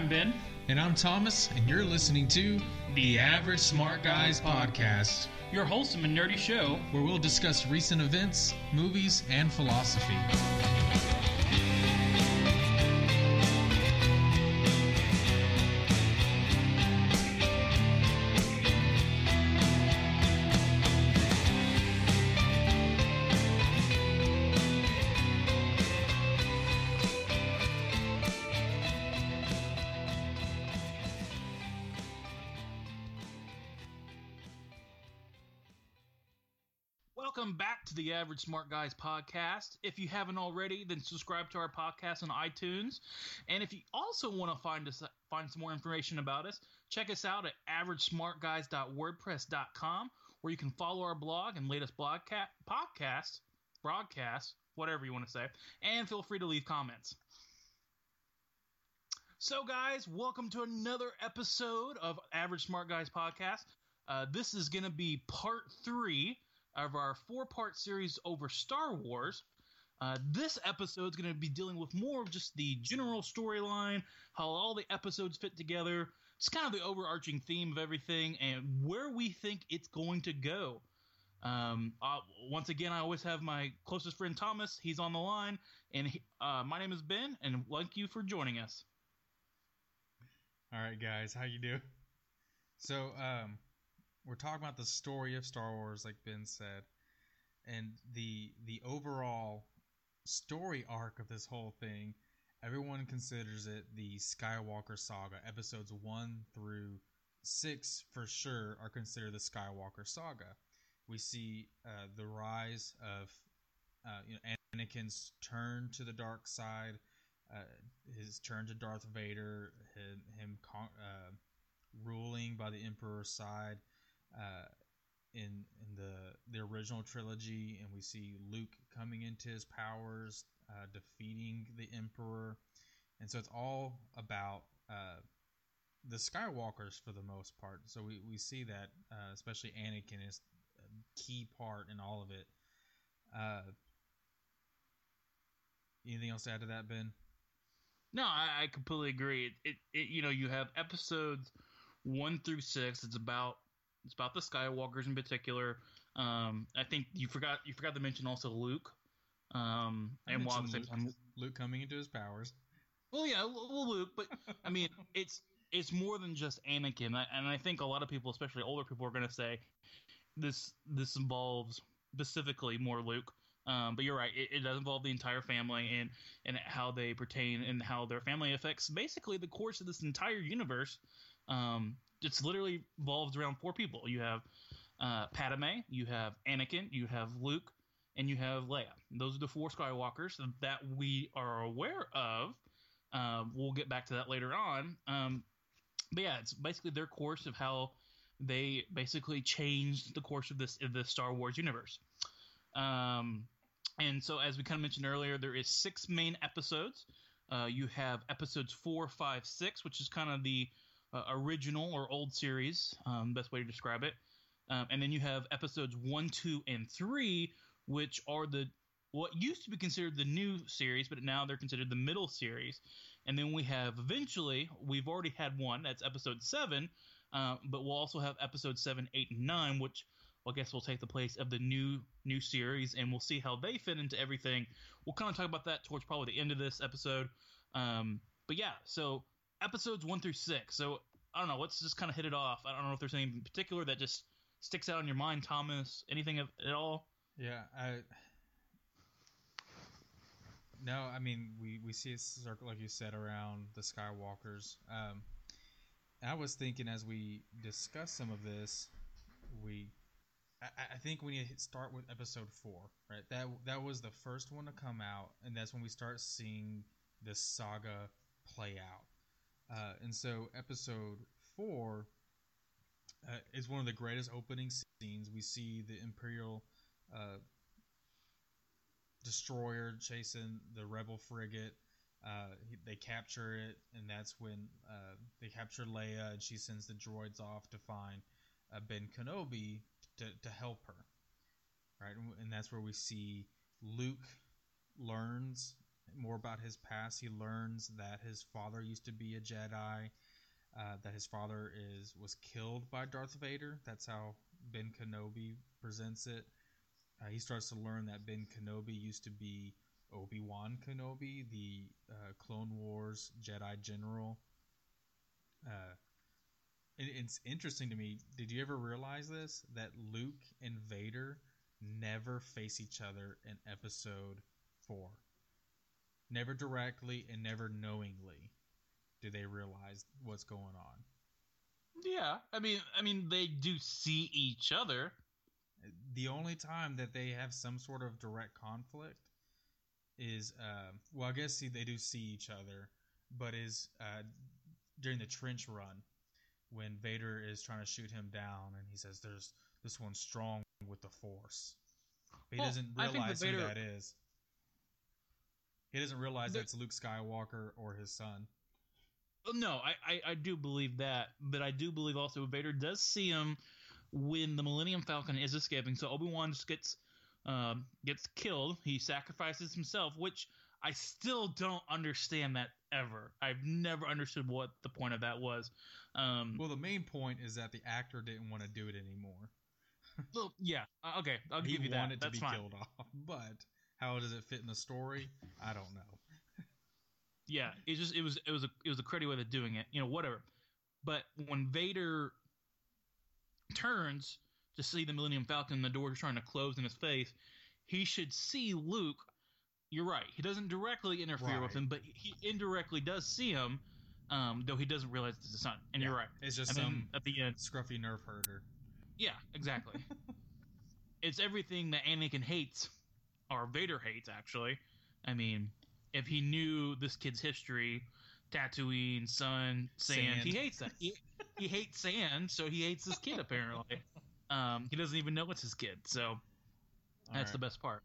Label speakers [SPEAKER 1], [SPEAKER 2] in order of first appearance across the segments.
[SPEAKER 1] I'm Ben.
[SPEAKER 2] And I'm Thomas, and you're listening to
[SPEAKER 1] The Average Smart Guys Podcast, your wholesome and nerdy show.
[SPEAKER 2] where we'll discuss recent events, movies, and philosophy.
[SPEAKER 1] Average Smart Guys Podcast. If you haven't already, then subscribe to our podcast on iTunes. And if you also want to find us find some more information about us, check us out at averagesmartguys.wordpress.com, where you can follow our blog and latest blogca- podcast, broadcast, whatever you want to say, and feel free to leave comments. So, guys, welcome to another episode of Average Smart Guys Podcast. Uh, this is going to be part three of our four part series over Star Wars. Uh, this episode is going to be dealing with more of just the general storyline, how all the episodes fit together, just kind of the overarching theme of everything, and where we think it's going to go. Um, uh, once again, I always have my closest friend Thomas. He's on the line, and he, uh, my name is Ben, and thank you for joining us.
[SPEAKER 2] All right, guys, how you do? So, um, we're talking about the story of Star Wars, like Ben said, and the the overall story arc of this whole thing. Everyone considers it the Skywalker saga. Episodes one through six, for sure, are considered the Skywalker saga. We see uh, the rise of uh, you know Anakin's turn to the dark side, uh, his turn to Darth Vader, him, him con- uh, ruling by the Emperor's side uh, in in the the original trilogy, and we see Luke coming into his powers, uh, defeating the Emperor, and so it's all about uh, the Skywalkers for the most part. So we, we see that, uh, especially Anakin is a key part in all of it. Uh, anything else to add to that, Ben?
[SPEAKER 1] No, I, I completely agree. It, it, it, you know, you have episodes one through six. It's about it's about the Skywalkers in particular. Um, I think you forgot you forgot to mention also Luke. Um, and while at the same
[SPEAKER 2] mentioned
[SPEAKER 1] time,
[SPEAKER 2] Luke coming into his powers.
[SPEAKER 1] well, yeah, Luke, but I mean, it's it's more than just Anakin, and I think a lot of people, especially older people, are going to say this this involves specifically more Luke. Um, but you're right; it, it does involve the entire family and and how they pertain and how their family affects basically the course of this entire universe. Um, it's literally revolves around four people. You have uh, Padme, you have Anakin, you have Luke, and you have Leia. Those are the four Skywalkers that we are aware of. Um, we'll get back to that later on. Um, but yeah, it's basically their course of how they basically changed the course of this of the Star Wars universe. Um, and so, as we kind of mentioned earlier, there is six main episodes. Uh, you have episodes four, five, six, which is kind of the uh, original or old series, um, best way to describe it. Um, and then you have episodes one, two, and three, which are the what used to be considered the new series, but now they're considered the middle series. And then we have eventually, we've already had one, that's episode seven, uh, but we'll also have episode seven, eight, and nine, which well, I guess will take the place of the new new series, and we'll see how they fit into everything. We'll kind of talk about that towards probably the end of this episode. Um, but yeah, so episodes one through six. So I don't know. Let's just kind of hit it off. I don't know if there's anything in particular that just sticks out in your mind, Thomas. Anything at all?
[SPEAKER 2] Yeah, I. No, I mean we we see a circle like you said around the Skywalkers. Um, I was thinking as we discuss some of this, we, I, I think we need to start with episode four, right? That that was the first one to come out, and that's when we start seeing this saga play out. Uh, and so episode four uh, is one of the greatest opening scenes. We see the Imperial uh, destroyer chasing the rebel frigate. Uh, he- they capture it, and that's when uh, they capture Leia, and she sends the droids off to find uh, Ben Kenobi to, to help her. Right, and that's where we see Luke learns more about his past. He learns that his father used to be a Jedi, uh, that his father is was killed by Darth Vader. That's how Ben Kenobi presents it. Uh, he starts to learn that Ben Kenobi used to be Obi Wan Kenobi, the uh, Clone Wars Jedi General. Uh, it, it's interesting to me. Did you ever realize this? That Luke and Vader never face each other in Episode Four. Never directly and never knowingly do they realize what's going on.
[SPEAKER 1] Yeah, I mean, I mean, they do see each other.
[SPEAKER 2] The only time that they have some sort of direct conflict is, uh, well, I guess see, they do see each other, but is uh, during the trench run when Vader is trying to shoot him down, and he says, "There's this one's strong with the Force." But he
[SPEAKER 1] Well,
[SPEAKER 2] doesn't realize
[SPEAKER 1] that
[SPEAKER 2] who that is. He doesn't realize
[SPEAKER 1] The-
[SPEAKER 2] that's Luke Skywalker or his son.
[SPEAKER 1] No, I, I, I do believe that, but I do believe also Vader does see him when the Millennium Falcon is escaping. So Obi Wan just gets um, gets killed. He sacrifices himself, which I still don't understand that ever. I've never understood what the point of that was. Um,
[SPEAKER 2] Well, the main point is that the actor didn't want to do it anymore.
[SPEAKER 1] well, yeah, uh, okay, I'll
[SPEAKER 2] he
[SPEAKER 1] give you that.
[SPEAKER 2] He wanted to
[SPEAKER 1] That's
[SPEAKER 2] be
[SPEAKER 1] fine.
[SPEAKER 2] killed off, but how does it fit in the story? I don't know.
[SPEAKER 1] Yeah, it just it was it was a it was a cruddy way of doing it. You know, whatever. But when Vader turns to see the Millennium Falcon, the door is trying to close in his face, he should see Luke. You're right. He doesn't directly interfere with him, but he indirectly does see him, um, though he doesn't realize it's his son. And you're right.
[SPEAKER 2] It's just
[SPEAKER 1] And
[SPEAKER 2] some
[SPEAKER 1] at the end,
[SPEAKER 2] scruffy nerf herder.
[SPEAKER 1] yeah, exactly. it's everything that Anakin hates, or Vader hates, actually. I mean, if he knew this kid's history, Tatooine, sun, sand,
[SPEAKER 2] Sand.
[SPEAKER 1] he hates that. He, he hates sand, so he hates this kid, apparently. Um, he doesn't even know it's his kid, so that's the best part.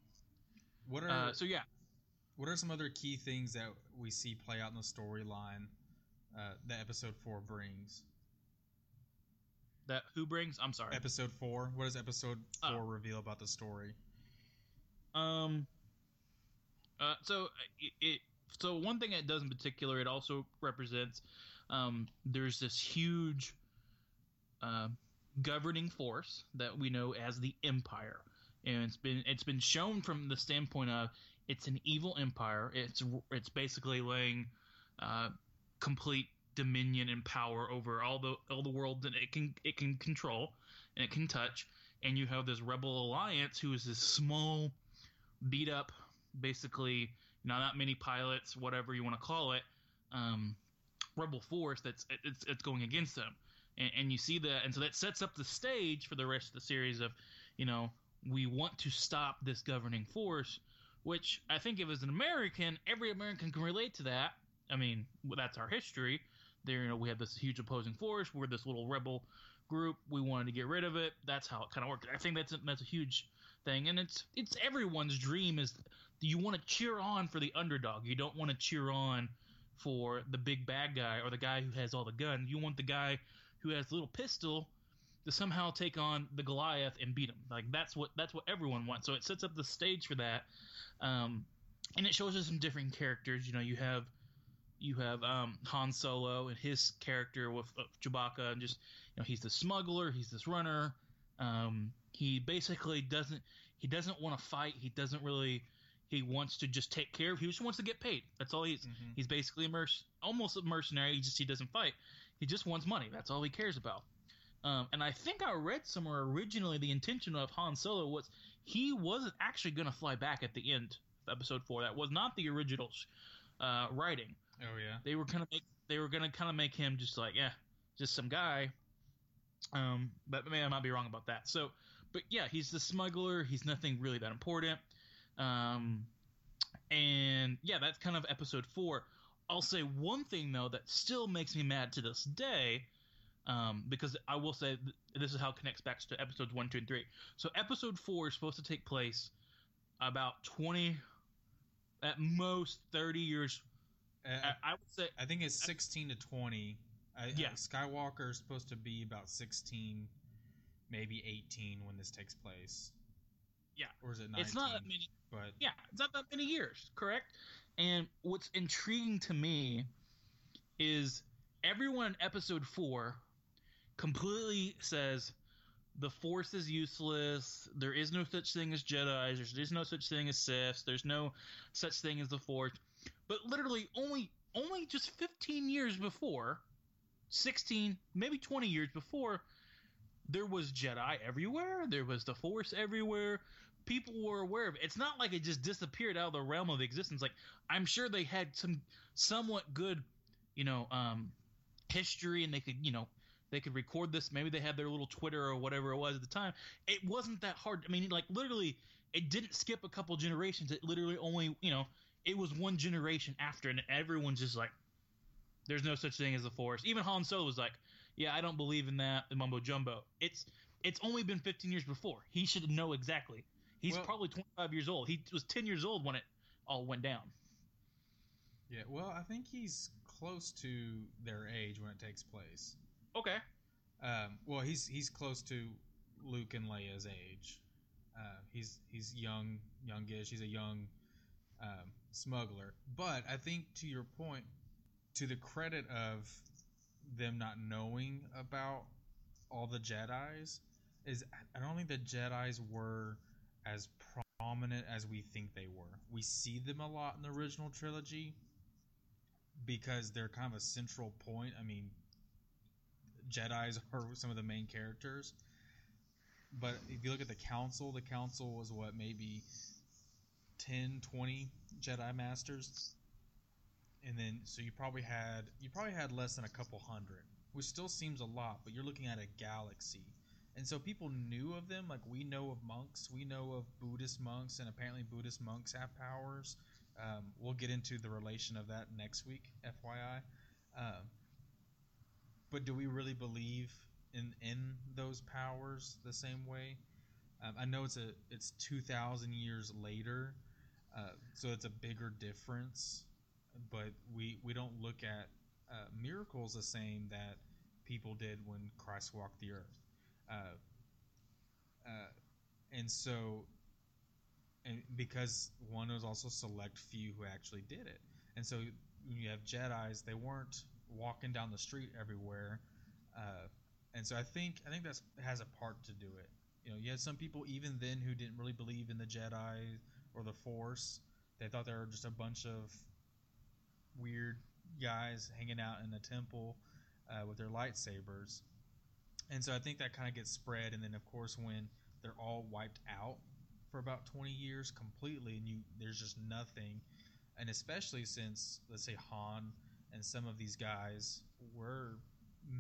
[SPEAKER 2] What are
[SPEAKER 1] Uh, so, yeah.
[SPEAKER 2] what are some other key things that we see play out in the storyline uh, that Episode Four brings?
[SPEAKER 1] That who brings? I'm sorry.
[SPEAKER 2] Episode Four. What does Episode
[SPEAKER 1] Oh.
[SPEAKER 2] Four reveal about the story?
[SPEAKER 1] Um. Uh, so it, it so one thing it does in particular, it also represents um, there's this huge uh, governing force that we know as the Empire, and it's been it's been shown from the standpoint of it's an evil empire. It's it's basically laying uh, complete dominion and power over all the all the world that it can it can control and it can touch. And you have this rebel alliance who is this small beat up, basically, you know, not many pilots, whatever you want to call it, um, rebel force that's it's it's going against them, and, and you see that, and so that sets up the stage for the rest of the series of, you know, we want to stop this governing force, which I think if as an American, every American can relate to that. I mean, that's our history. There, you know, we had this huge opposing force. We're this little rebel group. We wanted to get rid of it. That's how it kind of worked. I think that's a, that's a huge thing, and it's it's everyone's dream is you want to cheer on for the underdog. You don't want to cheer on for the big bad guy or the guy who has all the guns. You want the guy who has the little pistol to somehow take on the Goliath and beat him. Like that's what that's what everyone wants. So it sets up the stage for that, um, and it shows us some different characters. You know, you have you have um, Han Solo and his character with uh, Chewbacca, and just you know he's the smuggler, he's this runner. Um, he basically doesn't he doesn't want to fight. He doesn't really he wants to just take care of. He just wants to get paid. That's all he's.
[SPEAKER 2] Mhm.
[SPEAKER 1] He's basically a merc- almost a mercenary. He just he doesn't fight. He just wants money. That's all he cares about. Um, and I think I read somewhere originally the intention of Han Solo was he wasn't actually going to fly back at the end of Episode Four. That was not the original uh, writing.
[SPEAKER 2] Oh yeah.
[SPEAKER 1] They were gonna make they were gonna kind of make him just like yeah, just some guy. Um, but maybe I might be wrong about that. So, but yeah, he's the smuggler. He's nothing really that important. Um, and yeah, that's kind of episode four. I'll say one thing though that still makes me mad to this day, um, because I will say th- this is how it connects back to episodes one, two, and three. So episode four is supposed to take place about twenty, at most thirty years.
[SPEAKER 2] Uh,
[SPEAKER 1] I, I would say
[SPEAKER 2] I think it's sixteen to twenty. I,
[SPEAKER 1] Yeah.
[SPEAKER 2] uh, Skywalker is supposed to be about sixteen, maybe eighteen when this takes place.
[SPEAKER 1] Yeah.
[SPEAKER 2] Or is it nineteen?
[SPEAKER 1] it's not that many.
[SPEAKER 2] But
[SPEAKER 1] Yeah, it's not that many years, correct? And what's intriguing to me is everyone in episode four completely says the Force is useless. There is no such thing as Jedi's. There's, there's no such thing as Siths. There's no such thing as the Force. But literally, only only just 15 years before, 16, maybe 20 years before, there was Jedi everywhere. There was the Force everywhere. People were aware of it. It's not like it just disappeared out of the realm of existence. Like I'm sure they had some somewhat good, you know, um, history, and they could, you know, they could record this. Maybe they had their little Twitter or whatever it was at the time. It wasn't that hard. I mean, like literally, it didn't skip a couple generations. It literally only, you know, it was one generation after, and everyone's just like, "There's no such thing as the Force." Even Han Solo was like, "Yeah, I don't believe in that." Mumbo jumbo. It's it's only been 15 years before. He should know exactly. He's
[SPEAKER 2] Well-
[SPEAKER 1] probably 25 years old. He was 10 years old when it all went down.
[SPEAKER 2] Yeah, well, I think he's close to their age when it takes place.
[SPEAKER 1] Okay.
[SPEAKER 2] Um, well, he's he's close to Luke and Leia's age. Uh, he's he's young, youngish. He's a young um, smuggler. But I think to your point, to the credit of them not knowing about all the Jedi's, is I don't think the Jedi's were as prominent as we think they were. We see them a lot in the original trilogy because they're kind of a central point. I mean, Jedi's are some of the main characters. But if you look at the council, the council was what maybe 10, 20 Jedi masters. And then so you probably had you probably had less than a couple hundred, which still seems a lot, but you're looking at a galaxy. And so people knew of them, like we know of monks, we know of Buddhist monks, and apparently Buddhist monks have powers. Um, we'll get into the relation of that next week, FYI. Um, but do we really believe in in those powers the same way? Um, I know it's a it's two thousand years later, uh, so it's a bigger difference. But we we don't look at uh, miracles the same that people did when Christ walked the earth, uh, uh, and so and because one was also select few who actually did it, and so when you have Jedi's, they weren't walking down the street everywhere, uh, and so I think I think that's has a part to do it. You know, you had some people even then who didn't really believe in the Jedi or the Force. They thought they were just a bunch of weird guys hanging out in a temple uh, with their lightsabers. And so I think that kind of gets spread, and then of course when they're all wiped out for about 20 years completely, and you there's just nothing, and especially since let's say Han and some of these guys were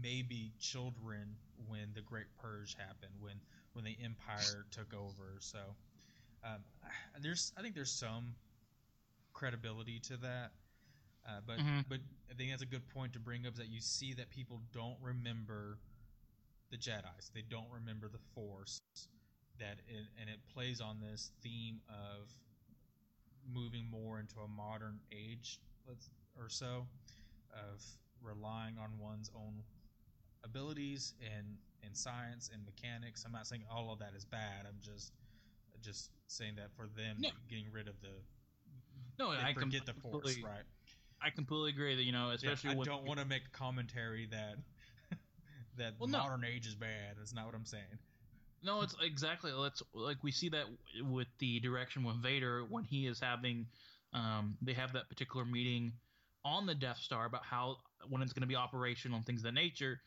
[SPEAKER 2] maybe children when the Great Purge happened, when when the Empire took over. So um, there's I think there's some credibility to that. Uh, but
[SPEAKER 1] Mhm.
[SPEAKER 2] but I think that's a good point to bring up is that you see that people don't remember the Jedi's. They don't remember the Force. That it, and it plays on this theme of moving more into a modern age, let's or so, of relying on one's own abilities and and science and mechanics. I'm not saying all of that is bad. I'm just just saying that for them
[SPEAKER 1] No.
[SPEAKER 2] getting rid of the
[SPEAKER 1] No,
[SPEAKER 2] they
[SPEAKER 1] I com-
[SPEAKER 2] forget the force,
[SPEAKER 1] completely-
[SPEAKER 2] right?
[SPEAKER 1] I completely agree that you know,
[SPEAKER 2] Yeah,
[SPEAKER 1] especially
[SPEAKER 2] I
[SPEAKER 1] with
[SPEAKER 2] don't want to make a commentary that that
[SPEAKER 1] Well, no.
[SPEAKER 2] modern age is bad. That's not what I'm saying.
[SPEAKER 1] No, it's exactly. Let's like we see that with the direction with Vader when he is having, um, they have that particular meeting on the Death Star about how when it's going to be operational and things of that nature,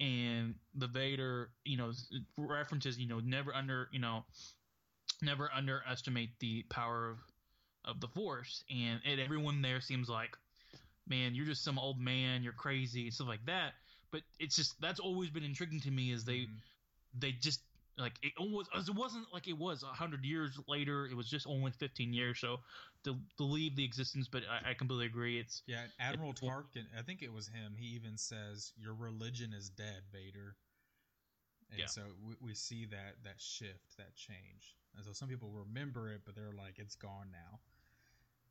[SPEAKER 1] and the Vader, you know, references, you know, never under, you know, never underestimate the power of of the Force, and, and everyone there seems like, man, you're just some old man, you're crazy, and stuff like that. But it's just that's always been intriguing to me is they
[SPEAKER 2] Mhm.
[SPEAKER 1] they just like it almost it wasn't like it was a hundred years later. It was just only fifteen years. So to, to leave the existence, but I, I completely agree. It's
[SPEAKER 2] Yeah, Admiral
[SPEAKER 1] It-
[SPEAKER 2] Tarkin. I think it was him. He even says, "Your religion is dead, Vader." And
[SPEAKER 1] Yeah.
[SPEAKER 2] so we, we see that that shift, that change. And so some people remember it, but they're like, "It's gone now."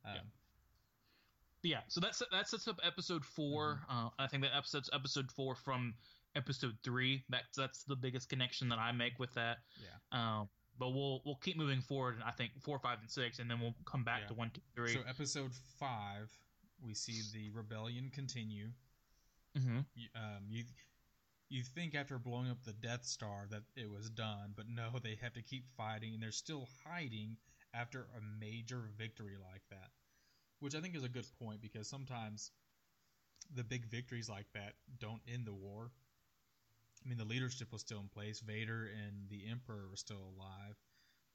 [SPEAKER 2] Um,
[SPEAKER 1] Yeah. Yeah. So that's that sets up episode 4 Uh, I think that episode's episode four from episode three. That's that's the biggest connection that I make with that.
[SPEAKER 2] Yeah.
[SPEAKER 1] Um, but we'll we'll keep moving forward. And I think four, five, and six, and then we'll come back
[SPEAKER 2] Yeah.
[SPEAKER 1] to one, two, three.
[SPEAKER 2] So episode five, we see the rebellion continue.
[SPEAKER 1] mm-hmm.
[SPEAKER 2] You- Um, you you think after blowing up the Death Star that it was done, but no, they have to keep fighting, and they're still hiding after a major victory like that, which I think is a good point because sometimes the big victories like that don't end the war. I mean, the leadership was still in place. Vader and the Emperor were still alive,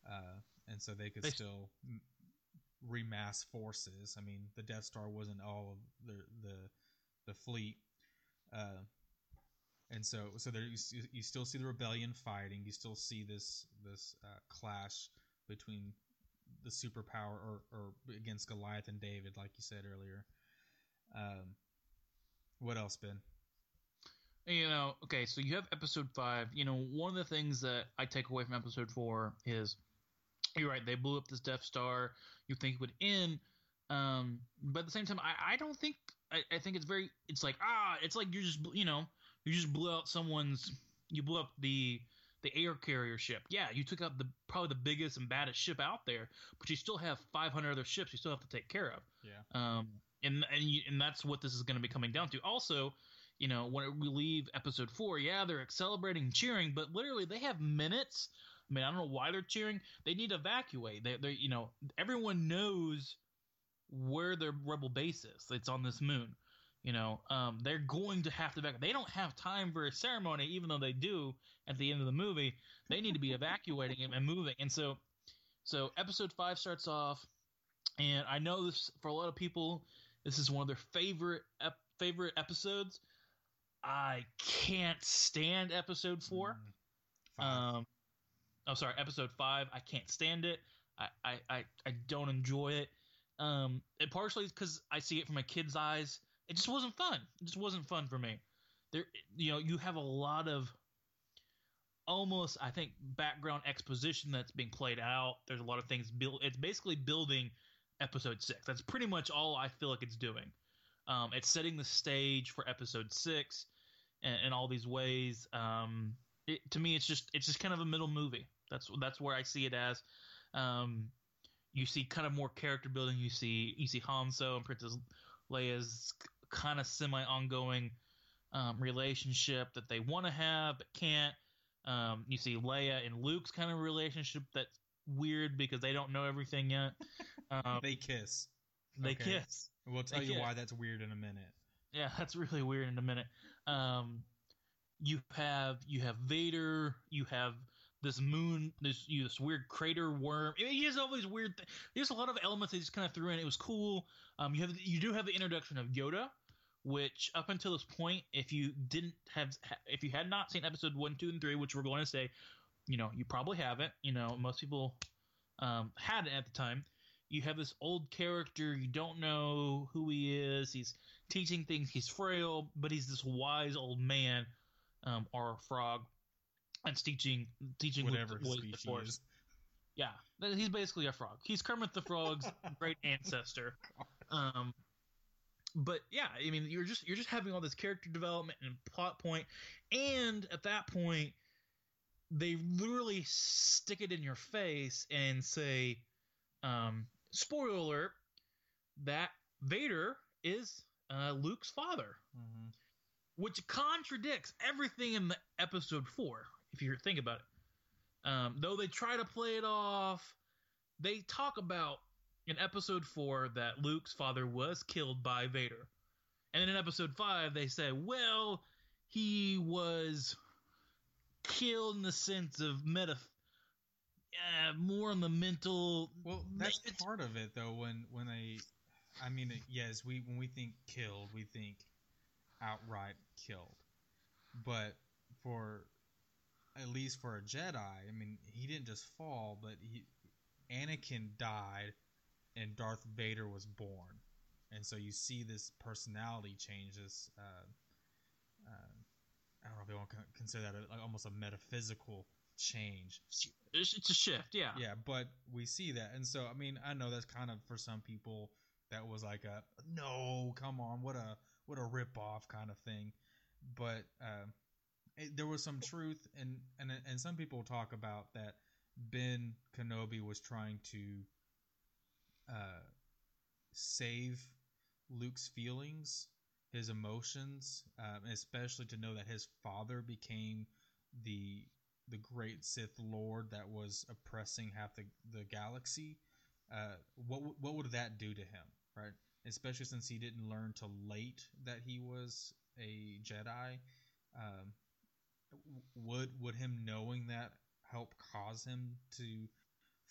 [SPEAKER 2] uh, and so they could
[SPEAKER 1] They-
[SPEAKER 2] still remass forces. I mean, the Death Star wasn't all of the the the fleet, uh, and so so there you, you still see the rebellion fighting. You still see this this uh, clash between the superpower or, or against Goliath and David, like you said earlier. Um, what else, Ben?
[SPEAKER 1] You know, okay, so you have episode five. You know, one of the things that I take away from episode four is you're right, they blew up this Death Star. You think it would end. Um, but at the same time, I, I don't think I, I think it's very it's like ah, it's like you just you know, you just blew out someone's you blew up the the air carrier ship. Yeah, you took out the probably the biggest and baddest ship out there, but you still have 500 other ships you still have to take care of.
[SPEAKER 2] Yeah.
[SPEAKER 1] Um, and and you, and that's what this is going to be coming down to. Also, you know, when we leave episode four, yeah, they're celebrating cheering, but literally they have minutes. I mean, I don't know why they're cheering. They need to evacuate. They, they, you know, everyone knows where their rebel base is. It's on this moon. You know, um, they're going to have to evacuate. They don't have time for a ceremony, even though they do at the end of the movie. They need to be evacuating and- and moving. And so, so episode five starts off, and I know this for a lot of people. This is one of their favorite ep- favorite episodes. I can't stand episode four.
[SPEAKER 2] Mm.
[SPEAKER 1] Um, oh, sorry, episode five. I can't stand it. I, I, I, I don't enjoy it. Um, and partially because I see it from my kid's eyes. It just wasn't fun. It just wasn't fun for me. There, you know, you have a lot of almost, I think, background exposition that's being played out. There's a lot of things built. It's basically building episode six. That's pretty much all I feel like it's doing. Um, it's setting the stage for episode six, in, all these ways. Um, it, to me, it's just it's just kind of a middle movie. That's that's where I see it as. Um, you see kind of more character building. You see you see Han Solo and Princess Leia's kind of semi ongoing um, relationship that they want to have but can't. Um, you see Leia and Luke's kind of relationship that's weird because they don't know everything yet. Um,
[SPEAKER 2] they kiss.
[SPEAKER 1] they
[SPEAKER 2] okay.
[SPEAKER 1] kiss.
[SPEAKER 2] We'll tell
[SPEAKER 1] they
[SPEAKER 2] you
[SPEAKER 1] kiss.
[SPEAKER 2] why that's weird in a minute.
[SPEAKER 1] Yeah, that's really weird in a minute. Um, you have you have Vader. You have this moon. This you this weird crater worm. He has all these weird. Th- There's a lot of elements they just kind of threw in. It was cool. Um, you have you do have the introduction of Yoda, which up until this point, if you didn't have if you had not seen episode one, two, and three, which we're going to say, you know, you probably haven't. You know, most people um, had it at the time. You have this old character. You don't know who he is. He's teaching things. He's frail, but he's this wise old man, um, or frog, and teaching teaching
[SPEAKER 2] Whatever
[SPEAKER 1] ways the
[SPEAKER 2] species.
[SPEAKER 1] Force. Yeah, he's basically a frog. He's Kermit the Frog's great ancestor. Um, but yeah, I mean, you're just you're just having all this character development and plot point, and at that point, they literally stick it in your face and say, um, "Spoiler alert: that Vader is uh, Luke's father."
[SPEAKER 2] Mhm.
[SPEAKER 1] which contradicts everything in the episode four, if you think about it. Um, though they try to play it off, they talk about in episode four that Luke's father was killed by Vader. And then in episode five, they say, well, he was killed in the sense of meta, uh, more on the mental.
[SPEAKER 2] Well, that's part of it though. When when they, I mean, yes, we when we think killed, we think outright killed. But for at least for a Jedi, I mean, he didn't just fall, but he Anakin died, and Darth Vader was born, and so you see this personality change. This, uh, uh, I don't know if you want to consider that a, like almost a metaphysical change.
[SPEAKER 1] It's, it's a shift, yeah.
[SPEAKER 2] Yeah, but we see that, and so I mean, I know that's kind of for some people that was like a no, come on, what a what a rip off kind of thing, but uh, it, there was some truth, and and and some people talk about that Ben Kenobi was trying to uh, save Luke's feelings, his emotions, um, especially to know that his father became the the great Sith Lord that was oppressing half the, the galaxy. Uh, what what would that do to him, right? Especially since he didn't learn till late that he was a Jedi. Um, would would him knowing that help cause him to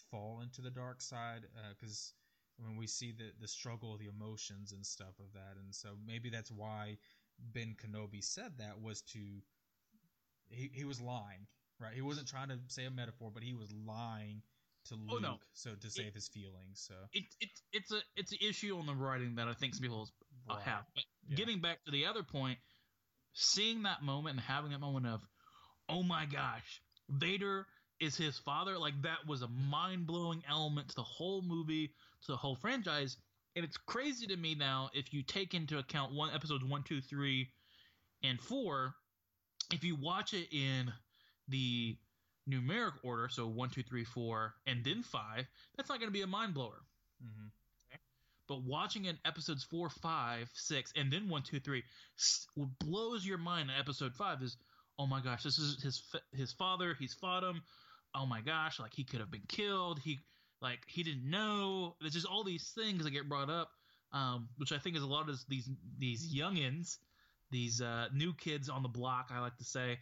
[SPEAKER 2] fall into the dark side? Because uh, when we see the the struggle, the emotions and stuff of that, and so maybe that's why Ben Kenobi said that was to he, he was lying, right? He wasn't trying to say a metaphor, but he was lying to Luke,
[SPEAKER 1] Oh, no.
[SPEAKER 2] so to save
[SPEAKER 1] It-
[SPEAKER 2] his feelings. So
[SPEAKER 1] It, it, it's a it's an issue on the writing that I think some people
[SPEAKER 2] Right.
[SPEAKER 1] have. But
[SPEAKER 2] Yeah.
[SPEAKER 1] getting back to the other point, seeing that moment and having that moment of, oh my gosh, Vader is his father. Like that was a mind blowing element to the whole movie, to the whole franchise. And it's crazy to me now if you take into account one episodes one, two, three, and four. If you watch it in the numeric order, so one, two, three, four, and then five, that's not going to be a mind blower.
[SPEAKER 2] mhm.
[SPEAKER 1] But watching in episodes four, five, six, and then one, two, three, what blows your mind in episode five is, oh my gosh, this is his his father. He's fought him. Oh my gosh, like he could have been killed. He like he didn't know. There's just all these things that get brought up, um, which I think is a lot of these these youngins, these uh, new kids on the block. I like to say.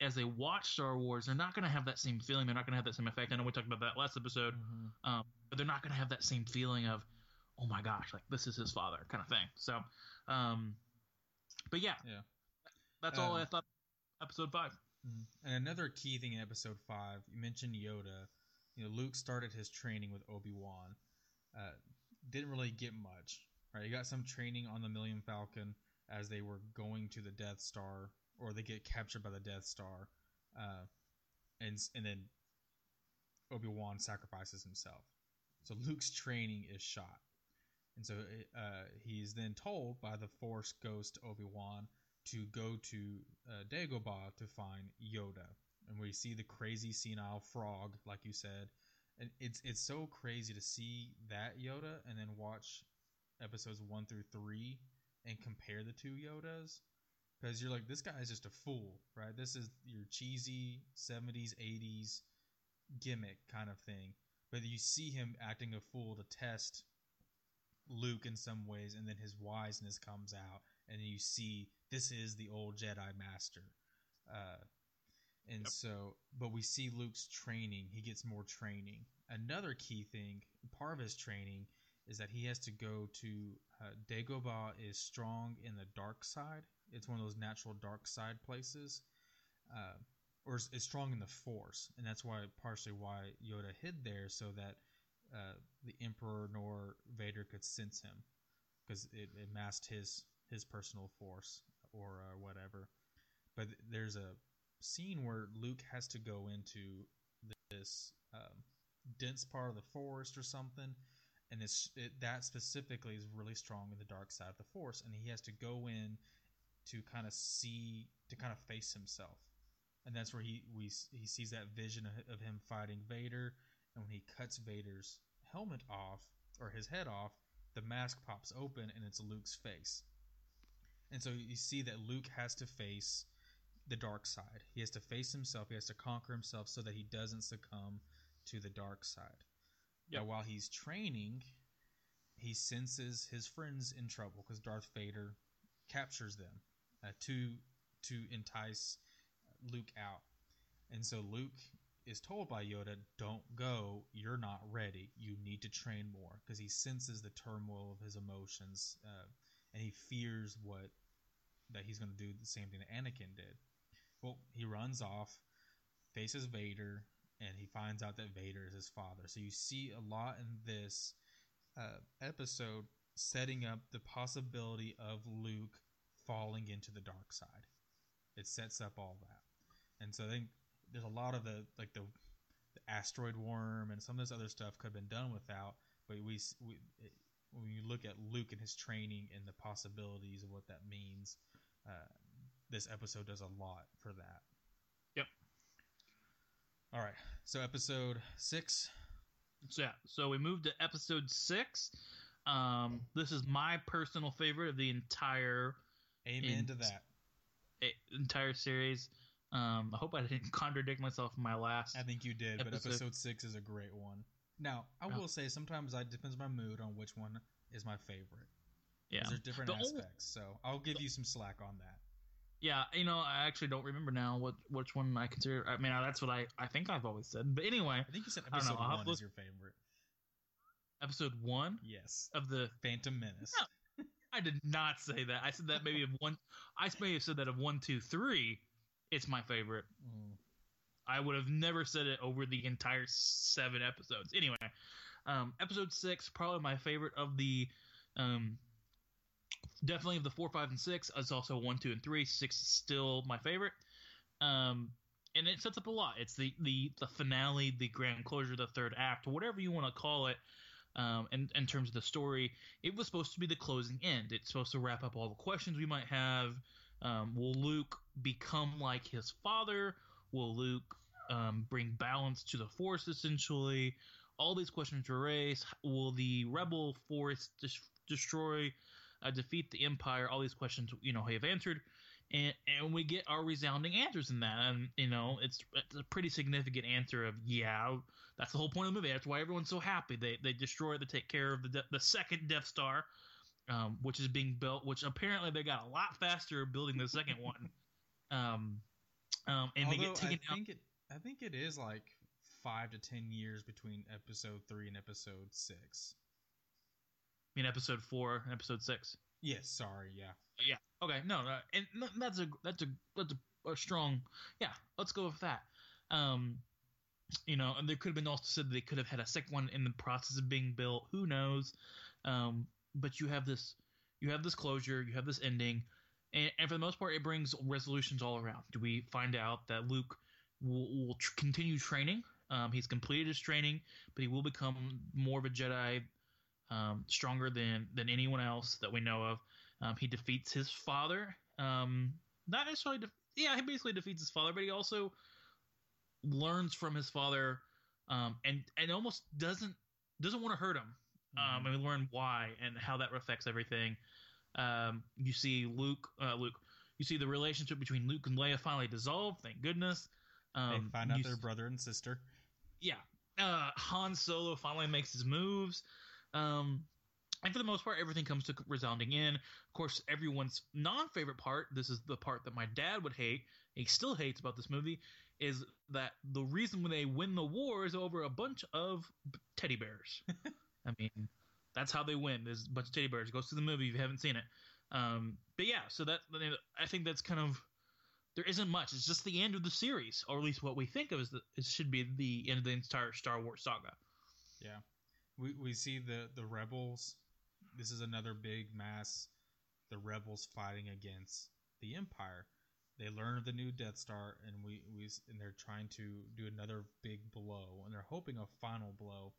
[SPEAKER 1] As they watch Star Wars, they're not going to have that same feeling. They're not going to have that same effect. I know we talked about that last episode
[SPEAKER 2] Mhm.
[SPEAKER 1] um, but they're not going to have that same feeling of, oh my gosh, like this is his father kind of thing. So, um, but yeah,
[SPEAKER 2] Yeah.
[SPEAKER 1] that's all
[SPEAKER 2] Um,
[SPEAKER 1] I thought. Episode five.
[SPEAKER 2] Mhm. And another key thing in episode five, you mentioned Yoda. You know, Luke started his training with Obi Wan. Uh, didn't really get much, right? He got some training on the Millennium Falcon as they were going to the Death Star, or they get captured by the Death Star, uh, and and then Obi Wan sacrifices himself. So Luke's training is shot, and so uh, he's then told by the Force Ghost Obi Wan to go to uh, Dagobah to find Yoda, and we see the crazy senile frog, like you said, and it's it's so crazy to see that Yoda and then watch episodes one through three and compare the two Yodas. Because you're like, this guy is just a fool, right? This is your cheesy 70s, 80s gimmick kind of thing. But you see him acting a fool to test Luke in some ways, and then his wiseness comes out, and you see this is the old Jedi Master. Uh, and
[SPEAKER 1] Yep.
[SPEAKER 2] so, but we see Luke's training. He gets more training. Another key thing, part of his training, is that he has to go to uh, Dagobah is strong in the dark side. It's one of those natural dark side places, uh, or is, strong in the Force, and that's why partially why Yoda hid there so that uh, the Emperor nor Vader could sense him, because it, it masked his his personal force or uh, whatever. But there's a scene where Luke has to go into this um, dense part of the forest or something, and it's it, that specifically is really strong in the dark side of the force, and he has to go in to kind of see to kind of face himself, and that's where he we he sees that vision of, of him fighting Vader, and when he cuts Vader's helmet off or his head off, the mask pops open and it's Luke's face, and so you see that Luke has to face the dark side. He has to face himself. He has to conquer himself so that he doesn't succumb to the dark side. Now, while he's training, he senses his friends in trouble because Darth Vader captures them uh, to to entice Luke out. And so Luke is told by Yoda, "Don't go. You're not ready. You need to train more." Because he senses the turmoil of his emotions, uh, and he fears what that he's going to do the same thing that Anakin did. Well, he runs off, faces Vader, and he finds out that Vader is his father. So you see a lot in this uh, episode setting up the possibility of Luke falling into the dark side. It sets up all that, and so I think there's a lot of the like the, the asteroid worm and some of this other stuff could have been done without. But we, we it, when you look at Luke and his training and the possibilities of what that means, uh, this episode does a lot for that. Yep. All right. So episode six.
[SPEAKER 1] So yeah, so we moved to episode six. Um, this is my personal favorite of the entire
[SPEAKER 2] Amen
[SPEAKER 1] In-
[SPEAKER 2] to that.
[SPEAKER 1] eh, entire series. Um, I hope I didn't contradict myself in my last.
[SPEAKER 2] I think you did, but
[SPEAKER 1] Episode-
[SPEAKER 2] episode six is a great one. Now, I
[SPEAKER 1] Oh.
[SPEAKER 2] will say sometimes I depends on my mood on which one is my favorite.
[SPEAKER 1] Yeah,
[SPEAKER 2] There's different
[SPEAKER 1] The only-
[SPEAKER 2] aspects, so I'll give you some slack on that.
[SPEAKER 1] Yeah. You know, I actually don't remember now what which one I consider. I mean, that's what I I think I've always said. But anyway,
[SPEAKER 2] I think you said
[SPEAKER 1] don't know,
[SPEAKER 2] episode one is your favorite.
[SPEAKER 1] episode one
[SPEAKER 2] Yes.
[SPEAKER 1] of the
[SPEAKER 2] Phantom Menace.
[SPEAKER 1] No. I did not say that. I said that maybe of one. I may have said that of one, two, three. It's my favorite.
[SPEAKER 2] Mm.
[SPEAKER 1] I would have never said it over the entire seven episodes. Anyway, um, episode six, probably my favorite of the, um, definitely of the four, five, and six. It's also one, two, and three. Six is still my favorite. Um, and it sets up a lot. It's the the the finale, the grand closure, the third act, whatever you want to call it. Um, in, in terms of the story, it was supposed to be the closing end. It's supposed to wrap up all the questions we might have. Um, will Luke become like his father? Will Luke um, bring balance to the Force essentially? All these questions were raised. Will the Rebel Force dis- destroy, uh, defeat the Empire? All these questions, you know, he have answered, and and we get our resounding answers in that. And you know, it's, it's a pretty significant answer of yeah. That's the whole point of the movie. That's why everyone's so happy. They they destroy, they take care of the de- the second Death Star, um, which is being built. Which apparently they got a lot faster building the second one. Um, um, and they get taken
[SPEAKER 2] I
[SPEAKER 1] out.
[SPEAKER 2] think it, I think it is like five to ten years between episode three and episode six.
[SPEAKER 1] I mean, episode four and episode six.
[SPEAKER 2] Yes, sorry, yeah.
[SPEAKER 1] Yeah. Okay. No. no and that's a that's a that's a, a strong. Yeah. Let's go with that. Um, you know, and there could have been also said they could have had a second one in the process of being built. Who knows? Um, but you have this, you have this closure, you have this ending, and, and for the most part, it brings resolutions all around. Do we find out that Luke will, will tr- continue training? Um, he's completed his training, but he will become more of a Jedi, um, stronger than than anyone else that we know of. Um, he defeats his father. Um, not necessarily, def- yeah, he basically defeats his father, but he also learns from his father, um, and and almost doesn't doesn't want to hurt him. Um, and we learn why and how that affects everything. Um, you see Luke, uh, Luke. You see the relationship between Luke and Leia finally dissolve. Thank goodness. Um,
[SPEAKER 2] they find out they're
[SPEAKER 1] s-
[SPEAKER 2] brother and sister.
[SPEAKER 1] yeah. Uh, Han Solo finally makes his moves. Um, and for the most part, everything comes to resounding in. Of course, everyone's non-favorite part. This is the part that my dad would hate. He still hates about this movie. Is that the reason when they win the war is over a bunch of teddy bears? I mean, that's how they win. There's a bunch of teddy bears. Go see the movie if you haven't seen it. Um, but yeah, so that I think that's kind of there isn't much. It's just the end of the series, or at least what we think of as the it should be the end of the entire Star Wars saga.
[SPEAKER 2] Yeah, we we see the the rebels. This is another big mass. The rebels fighting against the Empire. They learn of the new Death Star, and we we and they're trying to do another big blow, and they're hoping a final blow.